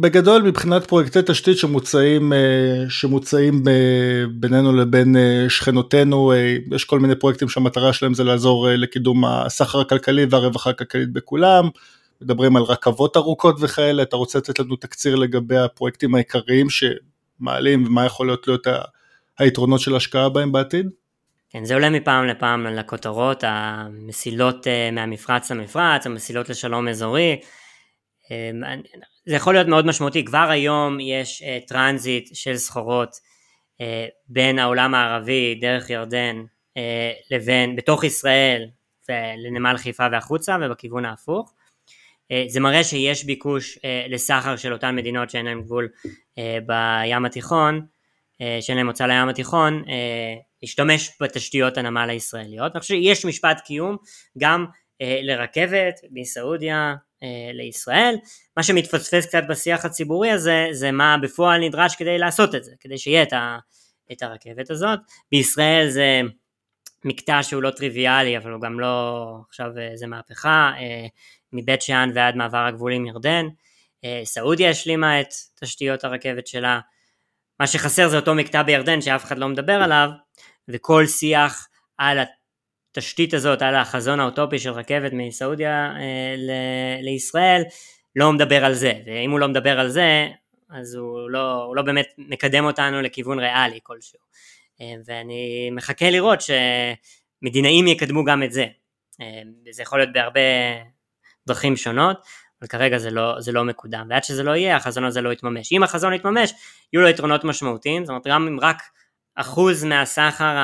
בגדול מבחינת פרויקטי תשתית שמוצעים, אה, שמוצעים אה, בינינו לבין שכנותינו, יש כל מיני פרויקטים שהמטרה שלהם זה לעזור לקידום הסחר הכלכלי והרווחה הכלכלית בכולם, מדברים על רכבות ארוכות וכאלה, אתה רוצה לתת לנו תקציר לגבי הפרויקטים העיקריים שמעלים ומה יכול להיות להיות היתרונות של השקעה בהם בעתיד? כן, זה עולה מפעם לפעם לכותרות, המסילות מהמפרץ למפרץ, המסילות לשלום אזורי, אמ, זה יכול להיות מאוד משמעותי, כבר היום יש אה, טרנזיט של סחורות אה, בין העולם הערבי דרך ירדן אה, לבין, בתוך ישראל לנמל חיפה והחוצה ובכיוון ההפוך. זה מראה שיש ביקוש לסחר של אותן מדינות שאין להן גבול בים התיכון, שאין להן מוצא לים התיכון, להשתמש בתשתיות הנמל הישראליות. אני חושב שיש משפט קיום גם לרכבת מסעודיה אה, לישראל. מה שמתפספס קצת בשיח הציבורי הזה זה מה בפועל נדרש כדי לעשות את זה, כדי שיהיה את, ה, את הרכבת הזאת. בישראל זה מקטע שהוא לא טריוויאלי אבל הוא גם לא עכשיו איזה מהפכה, אה, מבית שאן ועד מעבר הגבול עם ירדן. אה, סעודיה השלימה את תשתיות הרכבת שלה. מה שחסר זה אותו מקטע בירדן שאף אחד לא מדבר עליו וכל שיח על התשתית הזאת על החזון האוטופי של רכבת מסעודיה אה, ל- לישראל לא מדבר על זה. ואם הוא לא מדבר על זה אז הוא לא, הוא לא באמת מקדם אותנו לכיוון ריאלי כלשהו. אה, ואני מחכה לראות שמדינאים יקדמו גם את זה. אה, זה יכול להיות בהרבה דרכים שונות אבל כרגע זה לא, זה לא מקודם. ועד שזה לא יהיה החזון הזה לא יתממש. אם החזון יתממש יהיו לו יתרונות משמעותיים. זאת אומרת גם אם רק אחוז מהסחר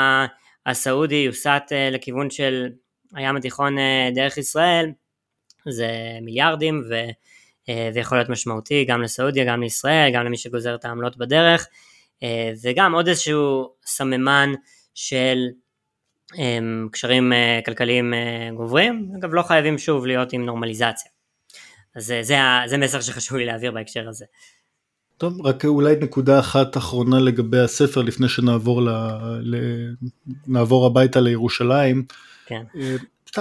הסעודי יוסט אה, לכיוון של הים התיכון אה, דרך ישראל זה מיליארדים ו, אה, זה יכול להיות משמעותי גם לסעודיה גם לישראל גם למי שגוזר את העמלות בדרך. וגם עוד איזשהו סממן של קשרים כלכליים גוברים, אגב לא חייבים שוב להיות עם נורמליזציה. אז זה, זה, זה מסר שחשוב לי להעביר בהקשר הזה. טוב, רק אולי נקודה אחת אחרונה לגבי הספר לפני שנעבור ל... ל... נעבור הביתה לירושלים. כן. אה,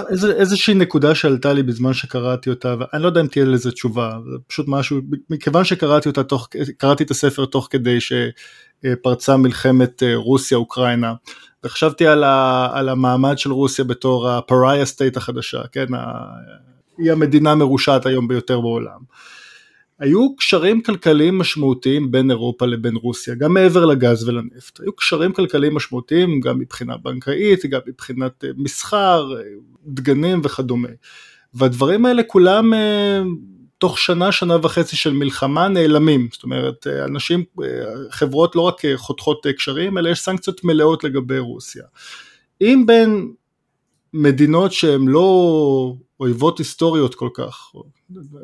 איזה, איזושהי נקודה שעלתה לי בזמן שקראתי אותה ואני לא יודע אם תהיה לזה תשובה זה פשוט משהו מכיוון שקראתי אותה תוך קראתי את הספר תוך כדי שפרצה מלחמת אה, רוסיה אוקראינה וחשבתי על, ה, על המעמד של רוסיה בתור הפריה סטייט החדשה כן היא המדינה המרושעת היום ביותר בעולם. היו קשרים כלכליים משמעותיים בין אירופה לבין רוסיה, גם מעבר לגז ולנפט, היו קשרים כלכליים משמעותיים גם מבחינה בנקאית, גם מבחינת אה, מסחר, אה, דגנים וכדומה. והדברים האלה כולם, אה, תוך שנה, שנה וחצי של מלחמה נעלמים. זאת אומרת, אנשים, חברות לא רק חותכות קשרים, אלא יש סנקציות מלאות לגבי רוסיה. אם בין מדינות שהן לא אויבות היסטוריות כל כך,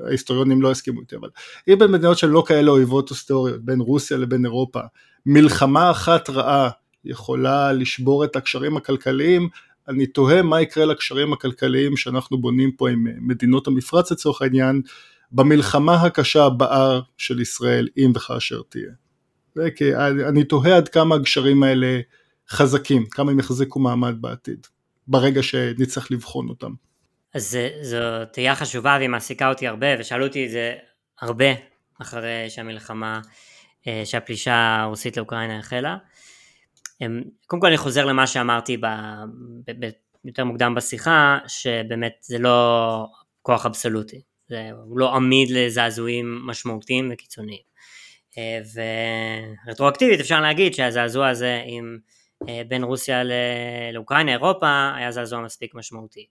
ההיסטוריונים לא יסכימו איתי, אבל אם בין מדינות שהן לא כאלה אויבות היסטוריות, בין רוסיה לבין אירופה, מלחמה אחת רעה יכולה לשבור את הקשרים הכלכליים, אני תוהה מה יקרה לקשרים הכלכליים שאנחנו בונים פה עם מדינות המפרץ לצורך העניין, במלחמה הקשה הבאה של ישראל, אם וכאשר תהיה. וכי אני תוהה עד כמה הגשרים האלה חזקים, כמה הם יחזיקו מעמד בעתיד, ברגע שנצטרך לבחון אותם. אז זו תהייה חשובה והיא מעסיקה אותי הרבה, ושאלו אותי את זה הרבה אחרי שהמלחמה, אה, שהפלישה הרוסית לאוקראינה החלה. אמ, קודם כל אני חוזר למה שאמרתי ב, ב, ב, יותר מוקדם בשיחה, שבאמת זה לא כוח אבסולוטי, זה, לא עמיד לזעזועים משמעותיים וקיצוניים. אה, ורטרואקטיבית אפשר להגיד שהזעזוע הזה עם אה, בין רוסיה לאוקראינה, אירופה, היה זעזוע מספיק משמעותי.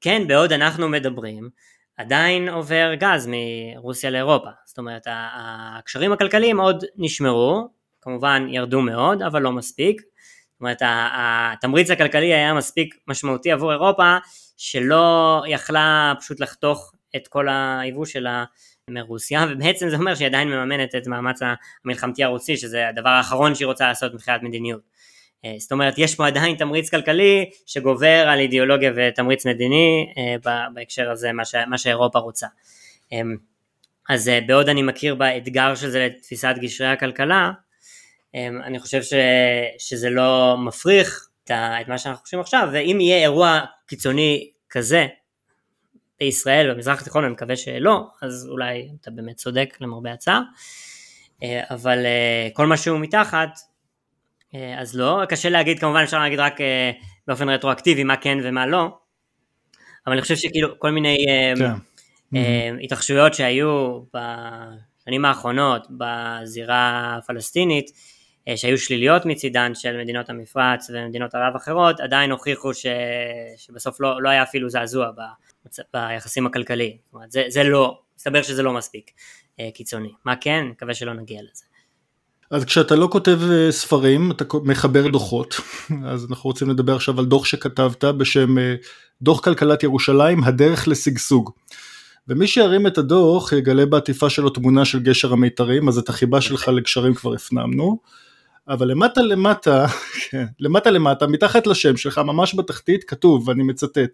כן, בעוד אנחנו מדברים, עדיין עובר גז מרוסיה לאירופה, זאת אומרת הקשרים הכלכליים עוד נשמרו, כמובן ירדו מאוד, אבל לא מספיק, זאת אומרת התמריץ הכלכלי היה מספיק משמעותי עבור אירופה, שלא יכלה פשוט לחתוך את כל היבוא שלה מרוסיה, ובעצם זה אומר שהיא עדיין מממנת את מאמץ המלחמתי הרוסי, שזה הדבר האחרון שהיא רוצה לעשות מבחינת מדיניות. אה, זאת אומרת יש פה עדיין תמריץ כלכלי שגובר על אידיאולוגיה ותמריץ מדיני אה, בהקשר הזה מה, שאירופה רוצה. אמ, אז אה, בעוד אני מכיר באתגר של זה לתפיסת גשרי הכלכלה, אמ, אני חושב ש, שזה לא מפריך את מה שאנחנו חושבים עכשיו, ואם יהיה אירוע קיצוני כזה בישראל, במזרח התיכון, אני מקווה שלא, אז אולי אתה באמת צודק למרבה הצער, אבל כל מה שהוא מתחת, אז לא, קשה להגיד, כמובן אפשר להגיד רק אה, באופן רטרואקטיבי מה כן ומה לא, אבל אני חושב שכאילו כל מיני אה, כן. התרחשויות שהיו בשנים האחרונות בזירה הפלסטינית, שהיו שליליות מצידן של מדינות המפרץ ומדינות ערב אחרות, עדיין הוכיחו ש... שבסוף לא, לא היה אפילו זעזוע במצ... ביחסים הכלכליים. זאת אומרת, זה, זה לא, מסתבר שזה לא מספיק קיצוני. מה כן? מקווה שלא נגיע לזה. אז כשאתה לא כותב אה, ספרים אתה מחבר דוחות. אז אנחנו רוצים לדבר עכשיו על דוח שכתבת בשם אה, דוח כלכלת ירושלים הדרך לשגשוג. ומי שירים את הדוח יגלה בעטיפה שלו תמונה של גשר המיתרים אז את החיבה שלך לגשרים כבר הפנמנו. אבל למטה למטה, כן, למטה למטה מתחת לשם שלך ממש בתחתית כתוב ואני מצטט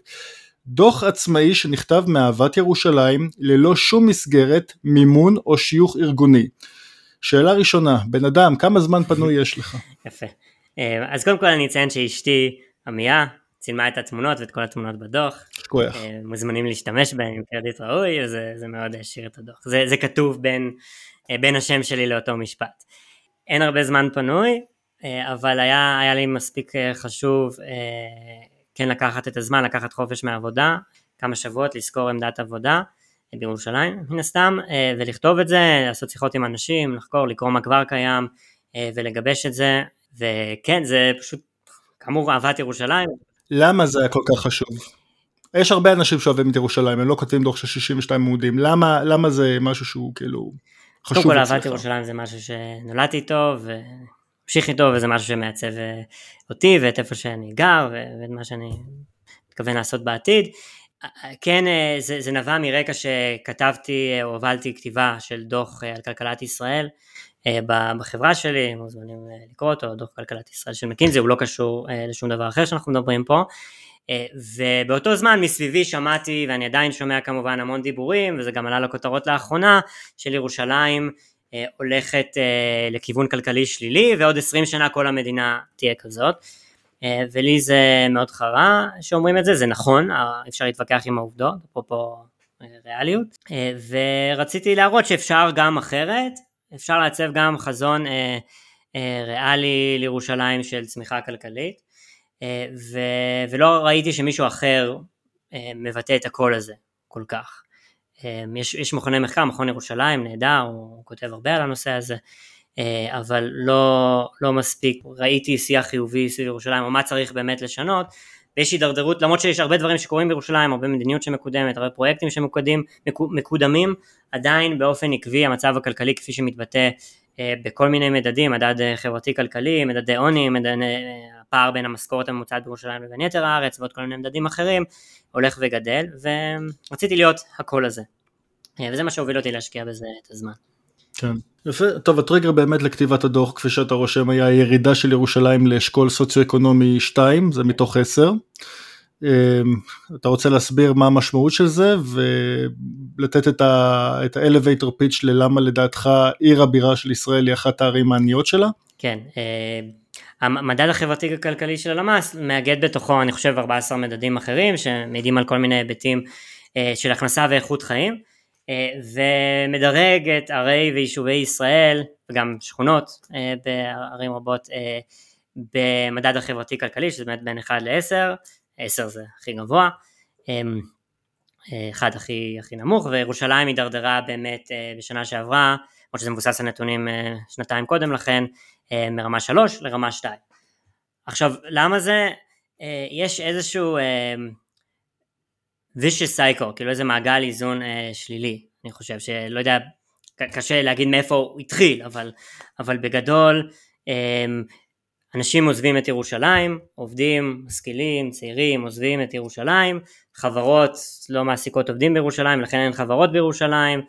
דוח עצמאי שנכתב מאהבת ירושלים ללא שום מסגרת מימון או שיוך ארגוני שאלה ראשונה, בן אדם, כמה זמן פנוי יש לך? יפה. אה, אז קודם כל אני אציין שאשתי עמייה, צילמה את התמונות ואת כל התמונות בדוח. שכוח. אה, מוזמנים להשתמש בהם עם קרדיט ראוי, זה, זה מאוד העשיר את הדוח. זה, זה כתוב בין, אה, בין השם שלי לאותו משפט. אין הרבה זמן פנוי, אבל היה, היה לי מספיק חשוב כן לקחת את הזמן, לקחת חופש מהעבודה, כמה שבועות, לזכור עמדת עבודה. בירושלים מן הסתם אה, ולכתוב את זה, לעשות שיחות עם אנשים, לחקור, לקרוא מה כבר קיים אה, ולגבש את זה וכן זה פשוט כאמור אהבת ירושלים. למה זה היה כל כך חשוב? יש הרבה אנשים שאוהבים את ירושלים, הם לא כותבים דוח של 62 עמודים, למה, למה זה משהו שהוא כאילו חשוב אצלך? קודם כל אהבת ירושלים זה משהו שנולדתי איתו והמשיך איתו וזה משהו שמעצב אה, אותי ואת איפה שאני גר ואת מה שאני מתכוון לעשות בעתיד. כן, אה, זה, זה נבע מרקע שכתבתי אה, הובלתי כתיבה של דוח אה, על כלכלת ישראל בחברה שלי, מוזמנים לקרוא אותו, דוח כלכלת ישראל של מקינזי, הוא לא קשור לשום דבר אחר שאנחנו מדברים פה. ובאותו זמן מסביבי שמעתי, ואני עדיין שומע כמובן המון דיבורים, וזה גם עלה לכותרות לאחרונה, של ירושלים הולכת לכיוון כלכלי שלילי, ועוד 20 שנה כל המדינה תהיה כזאת. אה, ולי זה מאוד חרה שאומרים את זה, זה נכון, אה, אפשר להתווכח עם העובדות, אפרופו אה, ריאליות, ורציתי להראות שאפשר גם אחרת, אפשר לעצב גם חזון ריאלי לירושלים של צמיחה כלכלית, ו- ולא ראיתי שמישהו אחר מבטא את הקול הזה כל כך. יש, יש מכוני מחקר, מכון ירושלים נהדר, הוא כותב הרבה על הנושא הזה, אבל לא, לא מספיק. ראיתי שיח חיובי סביב ירושלים או מה צריך באמת לשנות. ויש הידרדרות, למרות שיש הרבה דברים שקורים בירושלים, הרבה מדיניות שמקודמת, הרבה פרויקטים שמקודמים, מקודמים, עדיין באופן עקבי המצב הכלכלי כפי שמתבטא אה, בכל מיני מדדים, מדד אה, חברתי כלכלי, מדדי עוני, מדד, אה, הפער בין המשכורת הממוצעת בירושלים לבין יתר הארץ ועוד כל מיני מדדים אחרים הולך וגדל ורציתי להיות הקול הזה. וזה מה שהוביל אותי להשקיע בזה את הזמן. כן, יפה, טוב הטריגר באמת לכתיבת הדוח כפי שאתה רושם היה ירידה של ירושלים לאשכול סוציו-אקונומי 2 זה מתוך 10 אמ, אתה רוצה להסביר מה המשמעות של זה ולתת את ה-elevator pitch ללמה לדעתך עיר הבירה של ישראל היא אחת הערים העניות שלה? כן, אה, המדד החברתי הכלכלי של הלמ"ס מאגד בתוכו אני חושב 14 מדדים אחרים שמעידים על כל מיני היבטים אה, של הכנסה ואיכות חיים ומדרג את ערי ויישובי ישראל וגם שכונות בערים רבות במדד החברתי כלכלי שזה באמת בין 1 ל-10 10 זה הכי גבוה, אמ, אחד הכי, הכי נמוך, וירושלים הידרדרה באמת אה, בשנה שעברה, כמו שזה מבוסס על נתונים אה, שנתיים קודם לכן, אה, מרמה 3 לרמה 2. עכשיו, למה זה? יש איזשהו vicious cycle, כאילו איזה מעגל איזון שלילי, אני חושב, שלא יודע, קשה להגיד מאיפה הוא התחיל, אבל, אבל בגדול, אמ, אנשים עוזבים את ירושלים, עובדים, משכילים, צעירים, עוזבים את ירושלים, חברות לא מעסיקות עובדים בירושלים, לכן אין חברות בירושלים,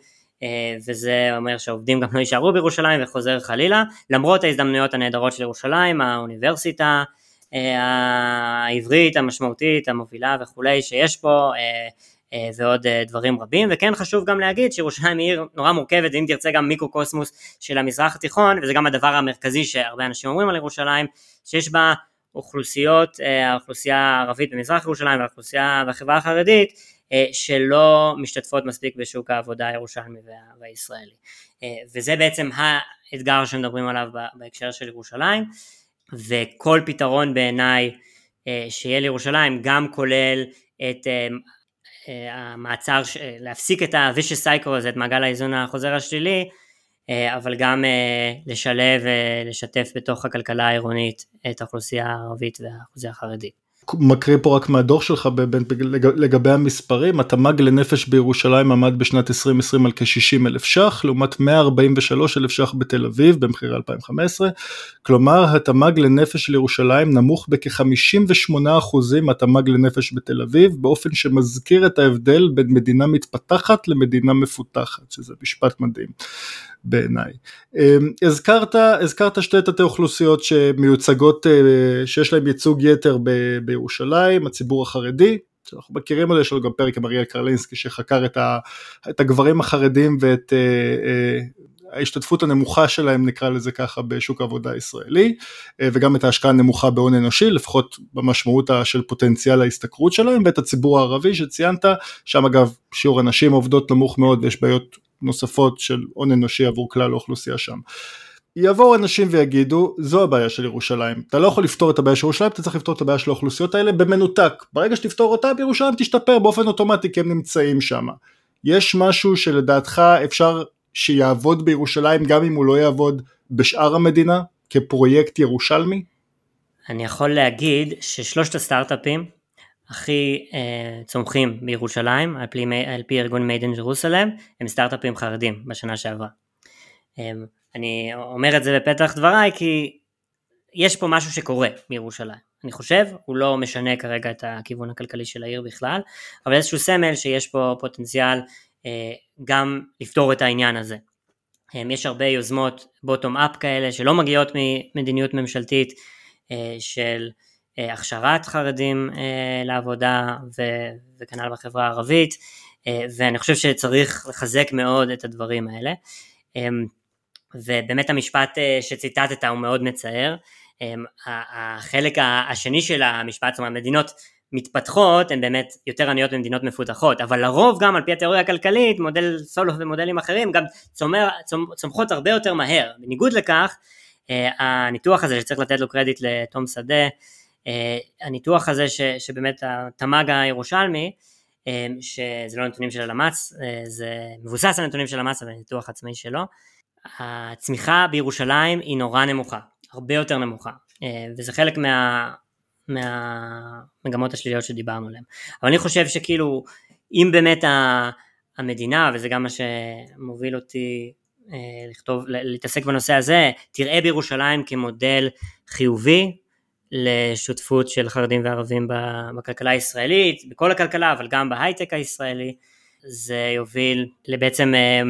אה, וזה אומר שהעובדים גם לא יישארו בירושלים וחוזר חלילה, למרות ההזדמנויות הנהדרות של ירושלים, האוניברסיטה אה, העברית המשמעותית, המובילה וכולי שיש פה, אה, אה, ועוד אה, דברים רבים. וכן חשוב גם להגיד שירושלים היא עיר נורא מורכבת ואם תרצה גם מיקרו-קוסמוס של המזרח התיכון וזה גם הדבר המרכזי שהרבה אנשים אומרים על ירושלים שיש בה אוכלוסיות, אה, האוכלוסייה הערבית במזרח ירושלים והאוכלוסייה והחברה החרדית שלא משתתפות מספיק בשוק העבודה הירושלמי והישראלי. וזה בעצם האתגר שמדברים עליו בהקשר של ירושלים וכל פתרון בעיניי שיהיה לירושלים גם כולל את המעצר, להפסיק את ה-vicious cycle הזה, את מעגל האיזון החוזר השלילי, אה, אבל גם אה, לשלב ולשתף בתוך הכלכלה העירונית את האוכלוסייה הערבית והאוכלוסייה החרדית. מקריא פה רק מהדוח שלך לגבי המספרים, התמ"ג לנפש בירושלים עמד בשנת 2020 על כ-60 אלף ש"ח, לעומת 143 אלף ש"ח בתל אביב במחירי 2015, כלומר התמ"ג לנפש של ירושלים נמוך בכ-58% מהתמ"ג לנפש בתל אביב, באופן שמזכיר את ההבדל בין מדינה מתפתחת למדינה מפותחת, שזה משפט מדהים. בעיניי. אמ, הזכרת, הזכרת שתי תתי אוכלוסיות שמיוצגות, אה, שיש להם ייצוג יתר ב, בירושלים, הציבור החרדי, שאנחנו מכירים על זה, יש לנו גם פרק עם אריאל קרלינסקי שחקר את, ה, את הגברים החרדים ואת אה, אה, ההשתתפות הנמוכה שלהם נקרא לזה ככה בשוק העבודה הישראלי וגם את ההשקעה הנמוכה בהון אנושי לפחות במשמעות של פוטנציאל ההשתכרות שלהם ואת הציבור הערבי שציינת שם אגב שיעור הנשים עובדות נמוך מאוד ויש בעיות נוספות של הון אנושי עבור כלל האוכלוסייה שם. יבואו אנשים ויגידו זו הבעיה של ירושלים אתה לא יכול לפתור את הבעיה של ירושלים אתה צריך לפתור את הבעיה של האוכלוסיות האלה במנותק ברגע שתפתור אותה בירושלים תשתפר באופן אוטומטי כי הם נמצאים שם יש משהו שלדעתך אפשר שיעבוד בירושלים גם אם הוא לא יעבוד בשאר המדינה כפרויקט ירושלמי? אני יכול להגיד ששלושת הסטארט-אפים הכי אה, צומחים בירושלים על פי, על פי ארגון Made in Jerusalem הם סטארט-אפים חרדים בשנה שעברה. אה, אני אומר את זה בפתח דבריי כי יש פה משהו שקורה בירושלים. אני חושב, הוא לא משנה כרגע את הכיוון הכלכלי של העיר בכלל, אבל איזשהו סמל שיש פה פוטנציאל אה, גם לפתור את העניין הזה. אה, יש הרבה יוזמות בוטום אפ כאלה שלא מגיעות ממדיניות ממשלתית אה, של הכשרת חרדים אה, לעבודה וכנ"ל בחברה הערבית אה, ואני חושב שצריך לחזק מאוד את הדברים האלה. ובאמת המשפט שציטטת הוא מאוד מצער. החלק השני של המשפט, זאת אומרת מדינות מתפתחות הן באמת יותר עניות ממדינות מפותחות אבל לרוב גם על פי התיאוריה הכלכלית מודל סולו ומודלים אחרים גם צומר, צומחות הרבה יותר מהר. בניגוד לכך הניתוח הזה שצריך לתת לו קרדיט לתום שדה אה, הניתוח הזה ש, שבאמת התמ"ג הירושלמי, אה, שזה לא נתונים של הלמ"ס, אה, זה מבוסס על נתונים של הלמ"ס אבל ניתוח עצמאי שלו, הצמיחה בירושלים היא נורא נמוכה, הרבה יותר נמוכה, וזה חלק מה, מהמגמות השליליות שדיברנו עליהן. אבל אני חושב שכאילו, אם באמת המדינה, וזה גם מה שמוביל אותי אה, לכתוב, להתעסק בנושא הזה, תראה בירושלים כמודל חיובי לשותפות של חרדים וערבים בכלכלה הישראלית, בכל הכלכלה, אבל גם בהייטק הישראלי, זה יוביל לבעצם אה,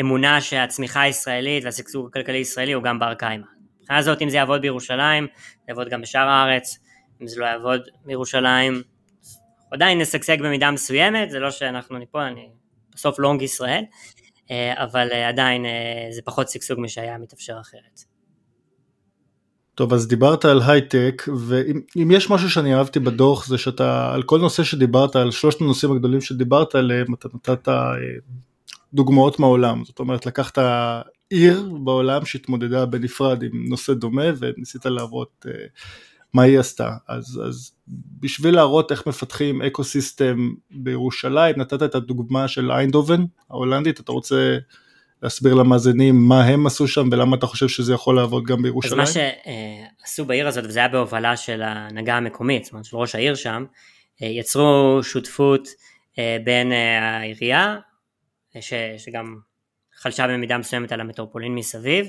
אמונה שהצמיחה הישראלית והשגשוג הכלכלי הישראלי הוא גם בר קיימא. מבחינה הזאת אם זה יעבוד בירושלים, זה יעבוד גם בשאר הארץ, אם זה לא יעבוד בירושלים, עדיין נשגשג במידה מסוימת, זה לא שאנחנו נפה, אני בסוף לונג ישראל, אה, אבל אה, עדיין זה פחות שגשוג משהיה מתאפשר אחרת. טוב אז דיברת על הייטק ואם יש משהו שאני אהבתי בדוח זה שאתה על כל נושא שדיברת על שלושת הנושאים הגדולים שדיברת עליהם אתה נתת אה, דוגמאות מהעולם. זאת אומרת לקחת עיר בעולם שהתמודדה בנפרד עם נושא דומה וניסית להראות אה, מה היא עשתה. אז, אז בשביל להראות איך מפתחים אקו סיסטם בירושלים נתת את הדוגמה של איינדובן ההולנדית אתה רוצה להסביר למאזינים מה הם עשו שם ולמה אתה חושב שזה יכול לעבוד גם בירושלים? אז מה שעשו בעיר הזאת, וזה היה בהובלה של ההנהגה המקומית, זאת אומרת של ראש העיר שם, אה, יצרו שותפות אה, בין אה, העירייה, ש, שגם חלשה במידה מסוימת על המטרופולין מסביב,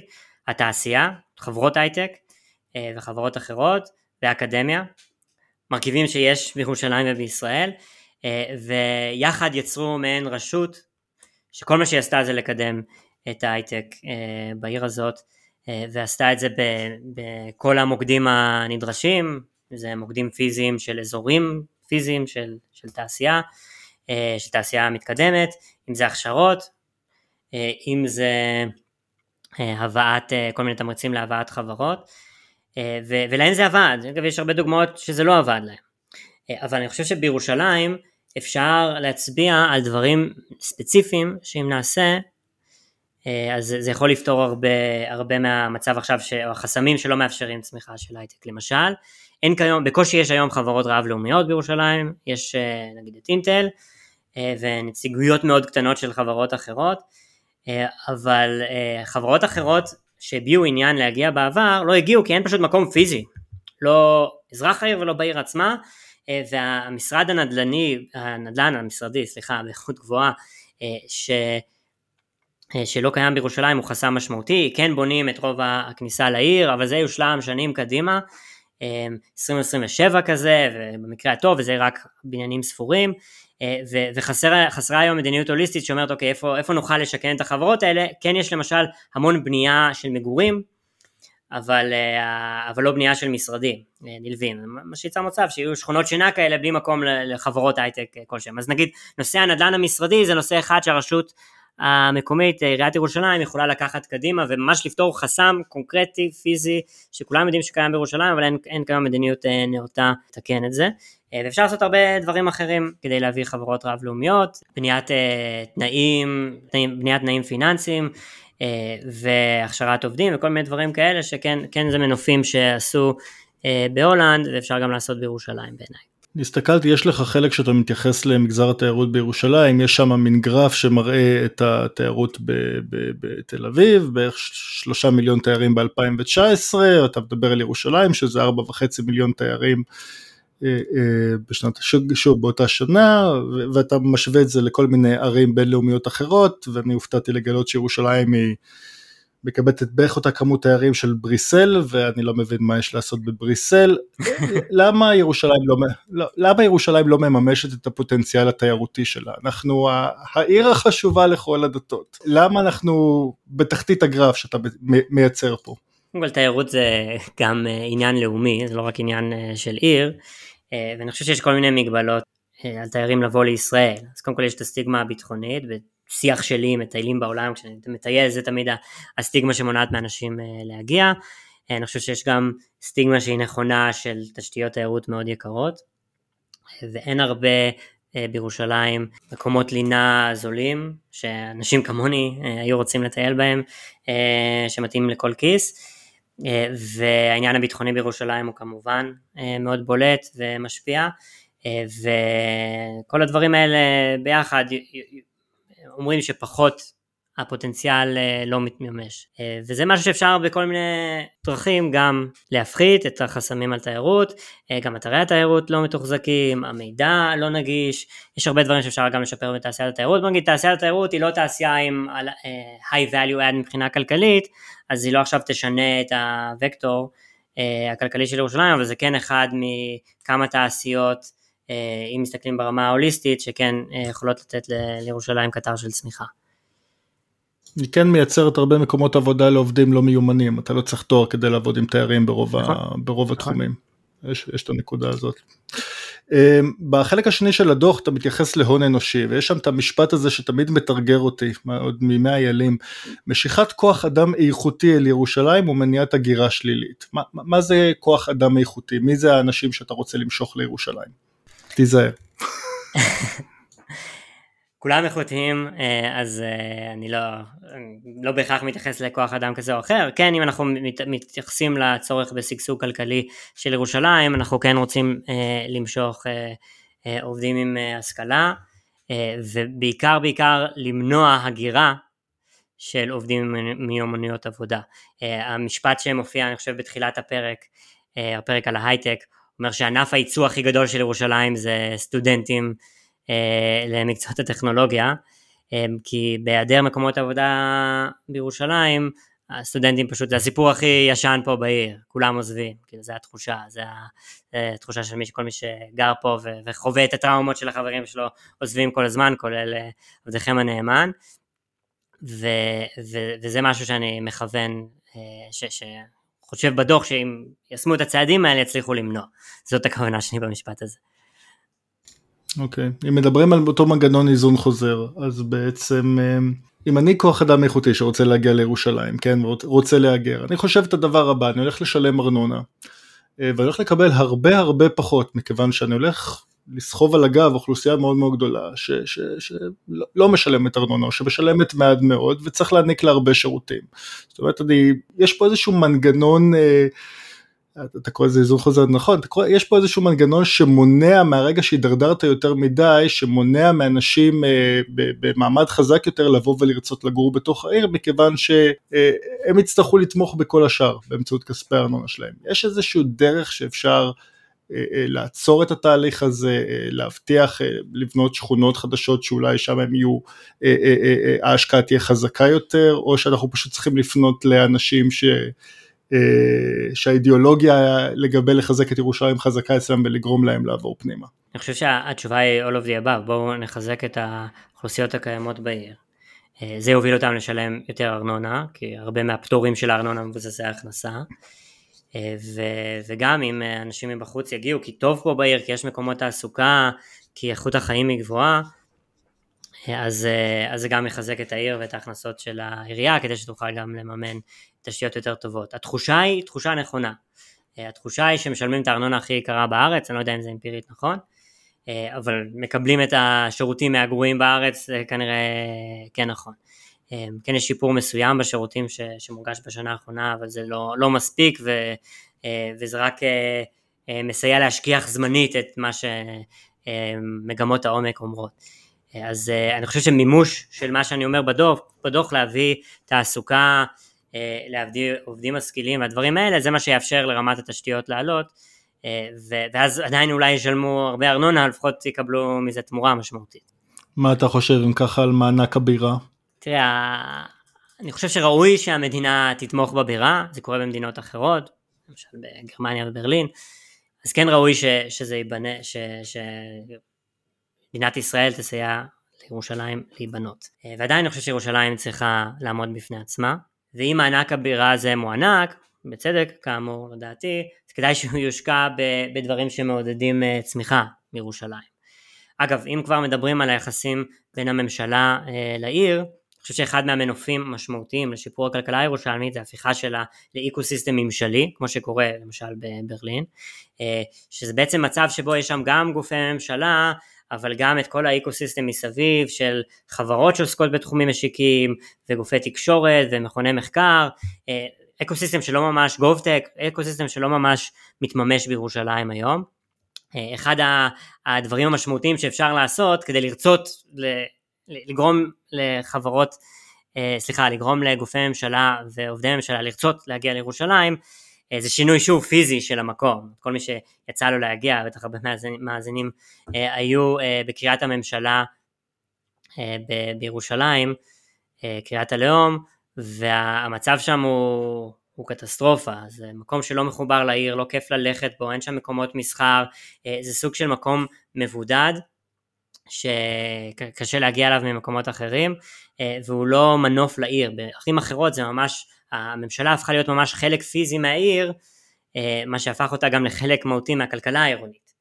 התעשייה, חברות הייטק וחברות אחרות, והאקדמיה, מרכיבים שיש בירושלים ובישראל, ויחד יצרו מעין רשות שכל מה שהיא עשתה זה לקדם את ההייטק אה, בעיר הזאת אה, ועשתה את זה בכל המוקדים הנדרשים, זה מוקדים פיזיים של אזורים פיזיים של, של תעשייה, אה, של תעשייה מתקדמת, אם זה הכשרות, אם זה הבאת, כל מיני תמריצים להבאת חברות, ו- ולהן זה עבד, אגב יש הרבה דוגמאות שזה לא עבד להם, אבל אני חושב שבירושלים אפשר להצביע על דברים ספציפיים שאם נעשה אה, אז זה יכול לפתור הרבה, הרבה מהמצב עכשיו, ש... או החסמים שלא מאפשרים צמיחה של הייטק למשל. אין כיום, בקושי יש היום חברות רב לאומיות בירושלים, יש אה, נגיד את אינטל אה, ונציגויות מאוד קטנות של חברות אחרות, אבל חברות אחרות שהביעו עניין להגיע בעבר לא הגיעו כי אין פשוט מקום פיזי, לא אזרח העיר ולא בעיר עצמה, והמשרד הנדל"ני, הנדל"ן המשרדי, סליחה, באיכות גבוהה, ש... אה, שלא קיים בירושלים הוא חסם משמעותי, כן בונים את רוב הכניסה לעיר, אבל זה יושלם שנים קדימה, 2027 אה, כזה, ובמקרה הטוב, וזה רק בניינים ספורים, אה, וחסרה היום מדיניות הוליסטית שאומרת אוקיי איפה, איפה נוכל לשכן את החברות האלה, כן יש למשל המון בנייה של מגורים, אבל, אבל לא בנייה של משרדים נלווים, מה שיצא מצב שיהיו שכונות שינה כאלה בלי מקום לחברות הייטק כלשהם, אז נגיד נושא הנדל"ן המשרדי זה נושא אחד שהרשות המקומית, עיריית ירושלים, יכולה לקחת קדימה וממש לפתור חסם קונקרטי, פיזי, שכולם יודעים שקיים בירושלים, אבל אין, אין כיום מדיניות אה, נאותה לתקן את זה. אה, ואפשר לעשות הרבה דברים אחרים כדי להביא חברות רב-לאומיות, בניית אה, תנאים, תנאים, בניית תנאים פיננסיים, והכשרת עובדים וכל מיני דברים כאלה שכן כן זה מנופים שעשו בהולנד ואפשר גם לעשות בירושלים בעיניי. הסתכלתי, יש לך חלק שאתה מתייחס למגזר התיירות בירושלים, יש שם מין גרף שמראה את התיירות בתל אביב, בערך שלושה מיליון תיירים ב-2019, אתה מדבר על ירושלים שזה ארבע וחצי מיליון תיירים אה, אה, בשנת, שוב באותה שנה, ואתה משווה את זה לכל מיני ערים בינלאומיות אחרות, ואני הופתעתי לגלות שירושלים היא מקבלת בערך אותה כמות תיירים של בריסל ואני לא מבין מה יש לעשות בבריסל. למה ירושלים לא, לא, למה ירושלים לא מממשת את הפוטנציאל התיירותי שלה? אנחנו העיר החשובה לכל הדתות. למה אנחנו בתחתית הגרף שאתה מייצר פה? קודם כל תיירות זה גם אה, עניין לאומי, זה לא רק עניין אה, של עיר, אה, ואני חושב שיש כל מיני מגבלות על תיירים לבוא לישראל. אז קודם כל יש את הסטיגמה הביטחונית, שיח שלי עם מטיילים בעולם, כשאני מטייל זה תמיד הסטיגמה שמונעת מאנשים להגיע. אני חושב שיש גם סטיגמה שהיא נכונה של תשתיות תיירות מאוד יקרות, ואין הרבה בירושלים מקומות לינה זולים, שאנשים כמוני היו רוצים לטייל בהם, שמתאים לכל כיס. והעניין הביטחוני בירושלים הוא כמובן מאוד בולט ומשפיע, וכל הדברים האלה ביחד אומרים שפחות הפוטנציאל אה, לא מתממש. אה, וזה משהו שאפשר בכל מיני דרכים גם להפחית את החסמים על תיירות, אה, גם אתרי התיירות לא מתוחזקים, המידע לא נגיש, יש הרבה דברים שאפשר גם לשפר בתעשיית התיירות. בוא נגיד תעשיית התיירות היא לא תעשייה עם high value add מבחינה כלכלית, אז היא לא עכשיו תשנה את הוקטור הכלכלי של ירושלים, אבל זה כן אחד מכמה תעשיות, אם מסתכלים ברמה ההוליסטית, שכן יכולות לתת לירושלים קטר של צמיחה. היא כן מייצרת הרבה מקומות עבודה לעובדים לא מיומנים, אתה לא צריך תואר כדי לעבוד עם תיירים ברוב, נכון. ה, ברוב נכון. התחומים. יש, יש את הנקודה הזאת. אמ, בחלק השני של הדוח אתה מתייחס להון אנושי ויש שם את המשפט הזה שתמיד מתרגר אותי עוד מימי איילים משיכת כוח אדם איכותי אל ירושלים ומניעת הגירה שלילית מה, מה זה כוח אדם איכותי מי זה האנשים שאתה רוצה למשוך לירושלים תיזהר כולם איכותיים, אה, אז אה, אני לא, לא בהכרח מתייחס לכוח אדם כזה או אחר, כן אם אנחנו מתייחסים לצורך בשגשוג כלכלי של ירושלים, אנחנו כן רוצים אה, למשוך עובדים עם השכלה, ובעיקר בעיקר למנוע הגירה של עובדים מיומנויות עבודה. המשפט שמופיע אני חושב בתחילת הפרק, הפרק על ההייטק, אומר שענף הייצוא הכי גדול של ירושלים זה סטודנטים למקצועות הטכנולוגיה, אה, כי בהיעדר מקומות עבודה בירושלים, הסטודנטים פשוט, זה הסיפור הכי ישן פה בעיר, כולם עוזבים, כאילו זה התחושה, זה התחושה של מי, כל מי שגר פה וחווה את הטראומות של החברים שלו, עוזבים כל הזמן, כולל אה, עבדיכם הנאמן, ו, ו, וזה משהו שאני מכוון, ש, שחושב בדוח שאם יישמו את הצעדים האלה יצליחו למנוע, זאת הכוונה שלי במשפט הזה. אוקיי, okay. אם מדברים על אותו מנגנון איזון חוזר, אז בעצם אה, אם אני כוח אדם איכותי שרוצה להגיע לירושלים, כן, רוצה להגר, אני חושב את הדבר הבא, אני הולך לשלם ארנונה, אה, ואני הולך לקבל הרבה הרבה פחות, מכיוון שאני הולך לסחוב על הגב אוכלוסייה מאוד מאוד גדולה שלא לא משלמת ארנונה או שמשלמת מעט מאוד וצריך להעניק לה הרבה שירותים. זאת אומרת, אני, יש פה איזשהו מנגנון אה, אתה קורא לזה איזון חוזר נכון, קורא, יש פה איזשהו מנגנון שמונע מהרגע שהידרדרת יותר מדי, שמונע מאנשים אה, במעמד חזק יותר לבוא ולרצות לגור בתוך העיר, מכיוון שהם אה, יצטרכו לתמוך בכל השאר באמצעות כספי הארנונה שלהם. יש איזשהו דרך שאפשר אה, אה, לעצור את התהליך הזה, אה, להבטיח, אה, לבנות שכונות חדשות שאולי שם הם יהיו, אה, אה, אה, אה, ההשקעה תהיה חזקה יותר, או שאנחנו פשוט צריכים לפנות לאנשים ש... אה, שהאידיאולוגיה לגבי לחזק את ירושלים חזקה אצלם ולגרום להם לעבור פנימה. אני חושב שהתשובה היא all of the above, בואו נחזק את האוכלוסיות הקיימות בעיר. אה, זה יוביל אותם לשלם יותר ארנונה, כי הרבה מהפטורים של הארנונה מבוססי הכנסה. אה, ו- וגם אם אנשים מבחוץ יגיעו, כי טוב פה בעיר, כי יש מקומות תעסוקה, כי איכות החיים היא גבוהה, אז, אז זה גם יחזק את העיר ואת ההכנסות של העירייה, כדי שתוכל גם לממן תשתיות יותר טובות. התחושה היא תחושה נכונה. אה, התחושה היא שמשלמים את הארנונה הכי יקרה בארץ, אני לא יודע אם זה אמפירית נכון, אה, אבל מקבלים את השירותים מהגרועים בארץ, זה כנראה כן נכון. אה, כן יש שיפור מסוים בשירותים ש, שמורגש בשנה האחרונה, אבל זה לא, לא מספיק ו, וזה רק מסייע להשכיח זמנית את מה שמגמות העומק אומרות. אז אני חושב שמימוש של מה שאני אומר בדוח, בדוח להביא תעסוקה להבדיל עובדים משכילים והדברים האלה, זה מה שיאפשר לרמת התשתיות לעלות, אה, ואז עדיין אולי ישלמו הרבה ארנונה, לפחות יקבלו מזה תמורה משמעותית. מה אתה חושב אם ככה על מענק הבירה? תראה, אני חושב שראוי שהמדינה תתמוך בבירה, זה קורה במדינות אחרות, למשל בגרמניה וברלין, אז כן ראוי ש, שזה ייבנה, שמדינת ישראל תסייע לירושלים להיבנות. אה, ועדיין אני חושב שירושלים צריכה לעמוד בפני עצמה, ואם מענק הבירה הזה מוענק, בצדק כאמור לדעתי, אז כדאי שהוא יושקע בדברים שמעודדים אה, צמיחה מירושלים. אגב, אם כבר מדברים על היחסים בין הממשלה אה, לעיר, אני חושב שאחד מהמנופים המשמעותיים לשיפור הכלכלה הירושלמית זה הפיכה שלה ל ecosystem ממשלי, כמו שקורה למשל בברלין, אה, שזה בעצם מצב שבו יש שם גם גופי ממשלה אבל גם את כל ה ecosystem מסביב של חברות שעוסקות בתחומים משיקים וגופי תקשורת ומכוני מחקר, אה, ecosystem שלא ממש govtech, ecosystem שלא ממש מתממש בירושלים היום. אה, אחד הדברים המשמעותיים שאפשר לעשות כדי לרצות לגרום לחברות סליחה, לגרום לגופי ממשלה ועובדי ממשלה לרצות להגיע לירושלים, זה שינוי שוב פיזי של המקום, כל מי שיצא לו להגיע, בטח הרבה מאזינים היו בקריית הממשלה בירושלים, קריית הלאום, והמצב שם הוא, הוא קטסטרופה, זה מקום שלא מחובר לעיר, לא כיף ללכת בו, אין שם מקומות מסחר, זה סוג של מקום מבודד, שקשה להגיע אליו ממקומות אחרים, והוא לא מנוף לעיר, בערים אחרות זה ממש, הממשלה הפכה להיות ממש חלק פיזי מהעיר, מה שהפך אותה גם לחלק מהותי מהכלכלה העירונית.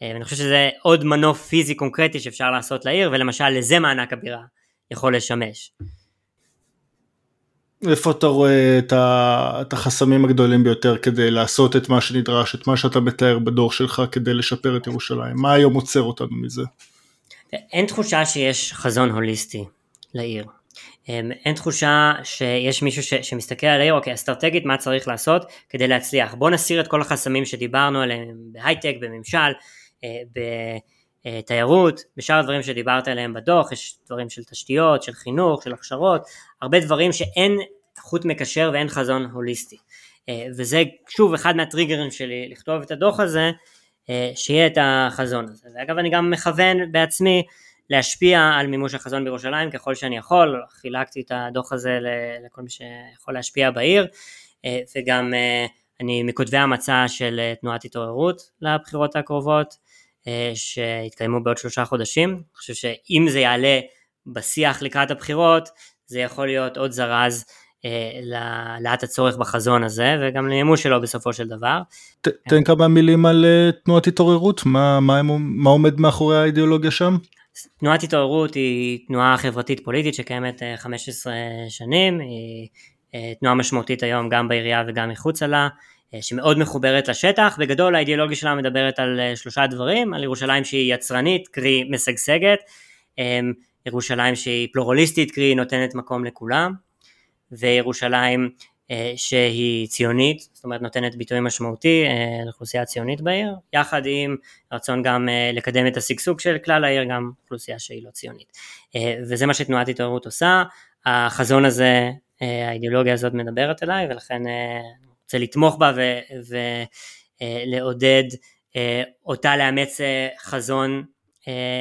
ואני חושב שזה עוד מנוף פיזי קונקרטי שאפשר לעשות לעיר, ולמשל לזה מענק הבירה יכול לשמש. איפה אתה רואה את החסמים הגדולים ביותר כדי לעשות את מה שנדרש, את מה שאתה מתאר בדור שלך כדי לשפר את ירושלים? מה היום עוצר אותנו מזה? אין תחושה שיש חזון הוליסטי לעיר. אמ, אין תחושה שיש מישהו ש, שמסתכל על העיר, אוקיי, אסטרטגית מה צריך לעשות כדי להצליח. בוא נסיר את כל החסמים שדיברנו עליהם בהייטק, בממשל, אה, בתיירות, בשאר הדברים שדיברת עליהם בדוח, יש דברים של תשתיות, של חינוך, של הכשרות, הרבה דברים שאין חוט מקשר ואין חזון הוליסטי. אה, וזה שוב אחד מהטריגרים שלי לכתוב את הדוח הזה, אה, שיהיה את החזון הזה. ואגב אני גם מכוון בעצמי להשפיע על מימוש החזון בירושלים ככל שאני יכול, חילקתי את הדוח הזה לכל מי שיכול להשפיע בעיר, אה, וגם אני מכותבי המצע של תנועת התעוררות לבחירות הקרובות, שיתקיימו בעוד שלושה חודשים. אני חושב שאם זה יעלה בשיח לקראת הבחירות, זה יכול להיות עוד זרז להעלאת הצורך בחזון הזה וגם למימוש שלו בסופו של דבר. תן כמה מילים על תנועת התעוררות, מה עומד מאחורי האידיאולוגיה שם? תנועת התעוררות היא תנועה חברתית פוליטית שקיימת 15 אה, שנים, היא אה, תנועה משמעותית היום גם בעירייה וגם מחוצה לה, שמאוד מחוברת לשטח, בגדול האידיאולוגיה שלה מדברת על שלושה דברים, על ירושלים שהיא יצרנית, קרי משגשגת, ירושלים שהיא פלורליסטית, קרי נותנת מקום לכולם, וירושלים אה, שהיא ציונית, זאת אומרת נותנת ביטוי משמעותי אה, לאוכלוסייה הציונית בעיר, יחד עם רצון גם אה, לקדם את השגשוג של כלל העיר, גם אוכלוסייה שהיא לא ציונית. וזה מה שתנועת התעוררות עושה, החזון הזה, האידיאולוגיה הזאת מדברת אליי, ולכן אני רוצה לתמוך בה ולעודד אותה לאמץ חזון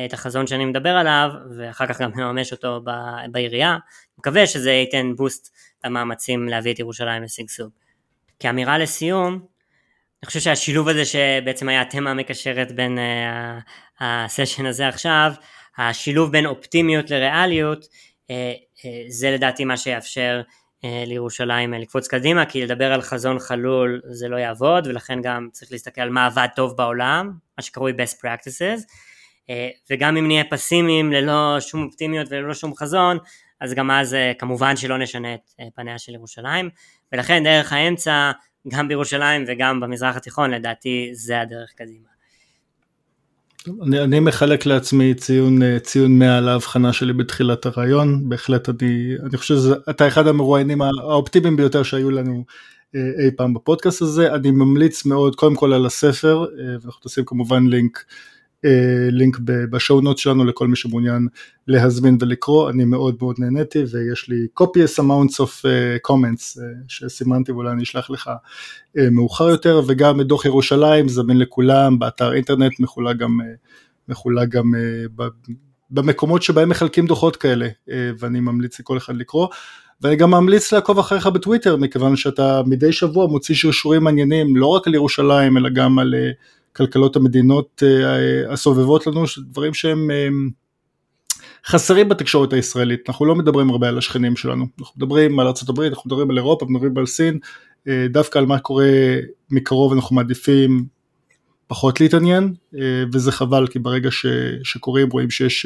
את החזון שאני מדבר עליו ואחר כך גם לממש אותו בעירייה, מקווה שזה ייתן בוסט למאמצים להביא את ירושלים לשגשוג. כאמירה לסיום, אני חושב שהשילוב הזה שבעצם היה התמה המקשרת בין uh, הסשן הזה עכשיו, השילוב בין אופטימיות לריאליות, uh, uh, זה לדעתי מה שיאפשר uh, לירושלים uh, לקפוץ קדימה, כי לדבר על חזון חלול זה לא יעבוד, ולכן גם צריך להסתכל על מה עבד טוב בעולם, מה שקרוי best practices, uh, וגם אם נהיה פסימיים ללא שום אופטימיות וללא שום חזון, אז גם אז אה, כמובן שלא נשנה את אה, פניה של ירושלים, ולכן דרך האמצע, גם בירושלים וגם במזרח התיכון, לדעתי זה הדרך קדימה. אני, אני מחלק לעצמי ציון, אה, ציון 100 על ההבחנה שלי בתחילת הרעיון, בהחלט אני, אני חושב שאתה אחד המרואיינים האופטימיים ביותר שהיו לנו אי פעם בפודקאסט הזה, אני ממליץ מאוד קודם כל על הספר, ואנחנו תשים כמובן לינק לינק בשואו נוט שלנו לכל מי שמעוניין להזמין ולקרוא, אני מאוד מאוד נהניתי ויש לי copious amounts of uh, comments uh, שסימנתי ואולי אני אשלח לך מאוחר יותר. וגם דוח ירושלים זמין לכולם באתר אינטרנט מחולק גם, מחולק גם במקומות שבהם מחלקים דוחות כאלה ואני ממליץ לכל אחד לקרוא. ואני גם ממליץ לעקוב אחריך בטוויטר מכיוון שאתה מדי שבוע מוציא שרשורים מעניינים לא רק על ירושלים אלא גם על כלכלות המדינות אה, הסובבות לנו, דברים שהם אה, חסרים בתקשורת הישראלית, אנחנו לא מדברים הרבה על השכנים שלנו, אנחנו מדברים על ארה"ב, אנחנו מדברים על אירופה, מדברים על סין, אה, דווקא על מה קורה מקרוב אנחנו מעדיפים פחות להתעניין, וזה חבל כי ברגע ש, שקוראים רואים שיש,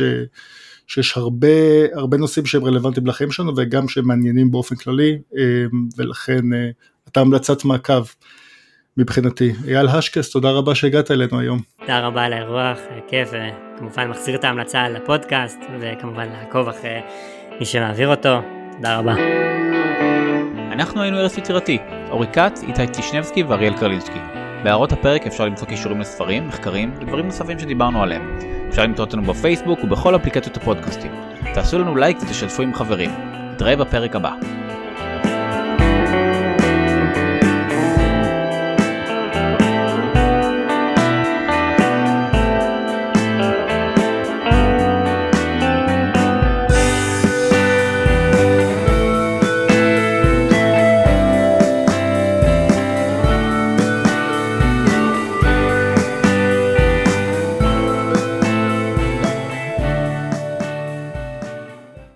שיש הרבה, הרבה נושאים שהם רלוונטיים לחיים שלנו וגם שהם מעניינים באופן כללי, ולכן אתה המלצת מעקב. מבחינתי. אייל השקס, תודה רבה שהגעת אלינו היום. תודה רבה על האירוח, כיף, וכמובן מחזיר את ההמלצה לפודקאסט, וכמובן לעקוב אחרי מי שמעביר אותו. תודה רבה. אנחנו היינו ארץ יצירתי, אורי כץ, איתי טישנבסקי ואריאל קרלינסקי. בהערות הפרק אפשר למצוא קישורים לספרים, מחקרים ודברים נוספים שדיברנו עליהם. אפשר למצוא אותנו בפייסבוק ובכל אפליקציות הפודקאסטים. תעשו לנו לייק ותשתפו עם חברים. נתראה בפרק הבא.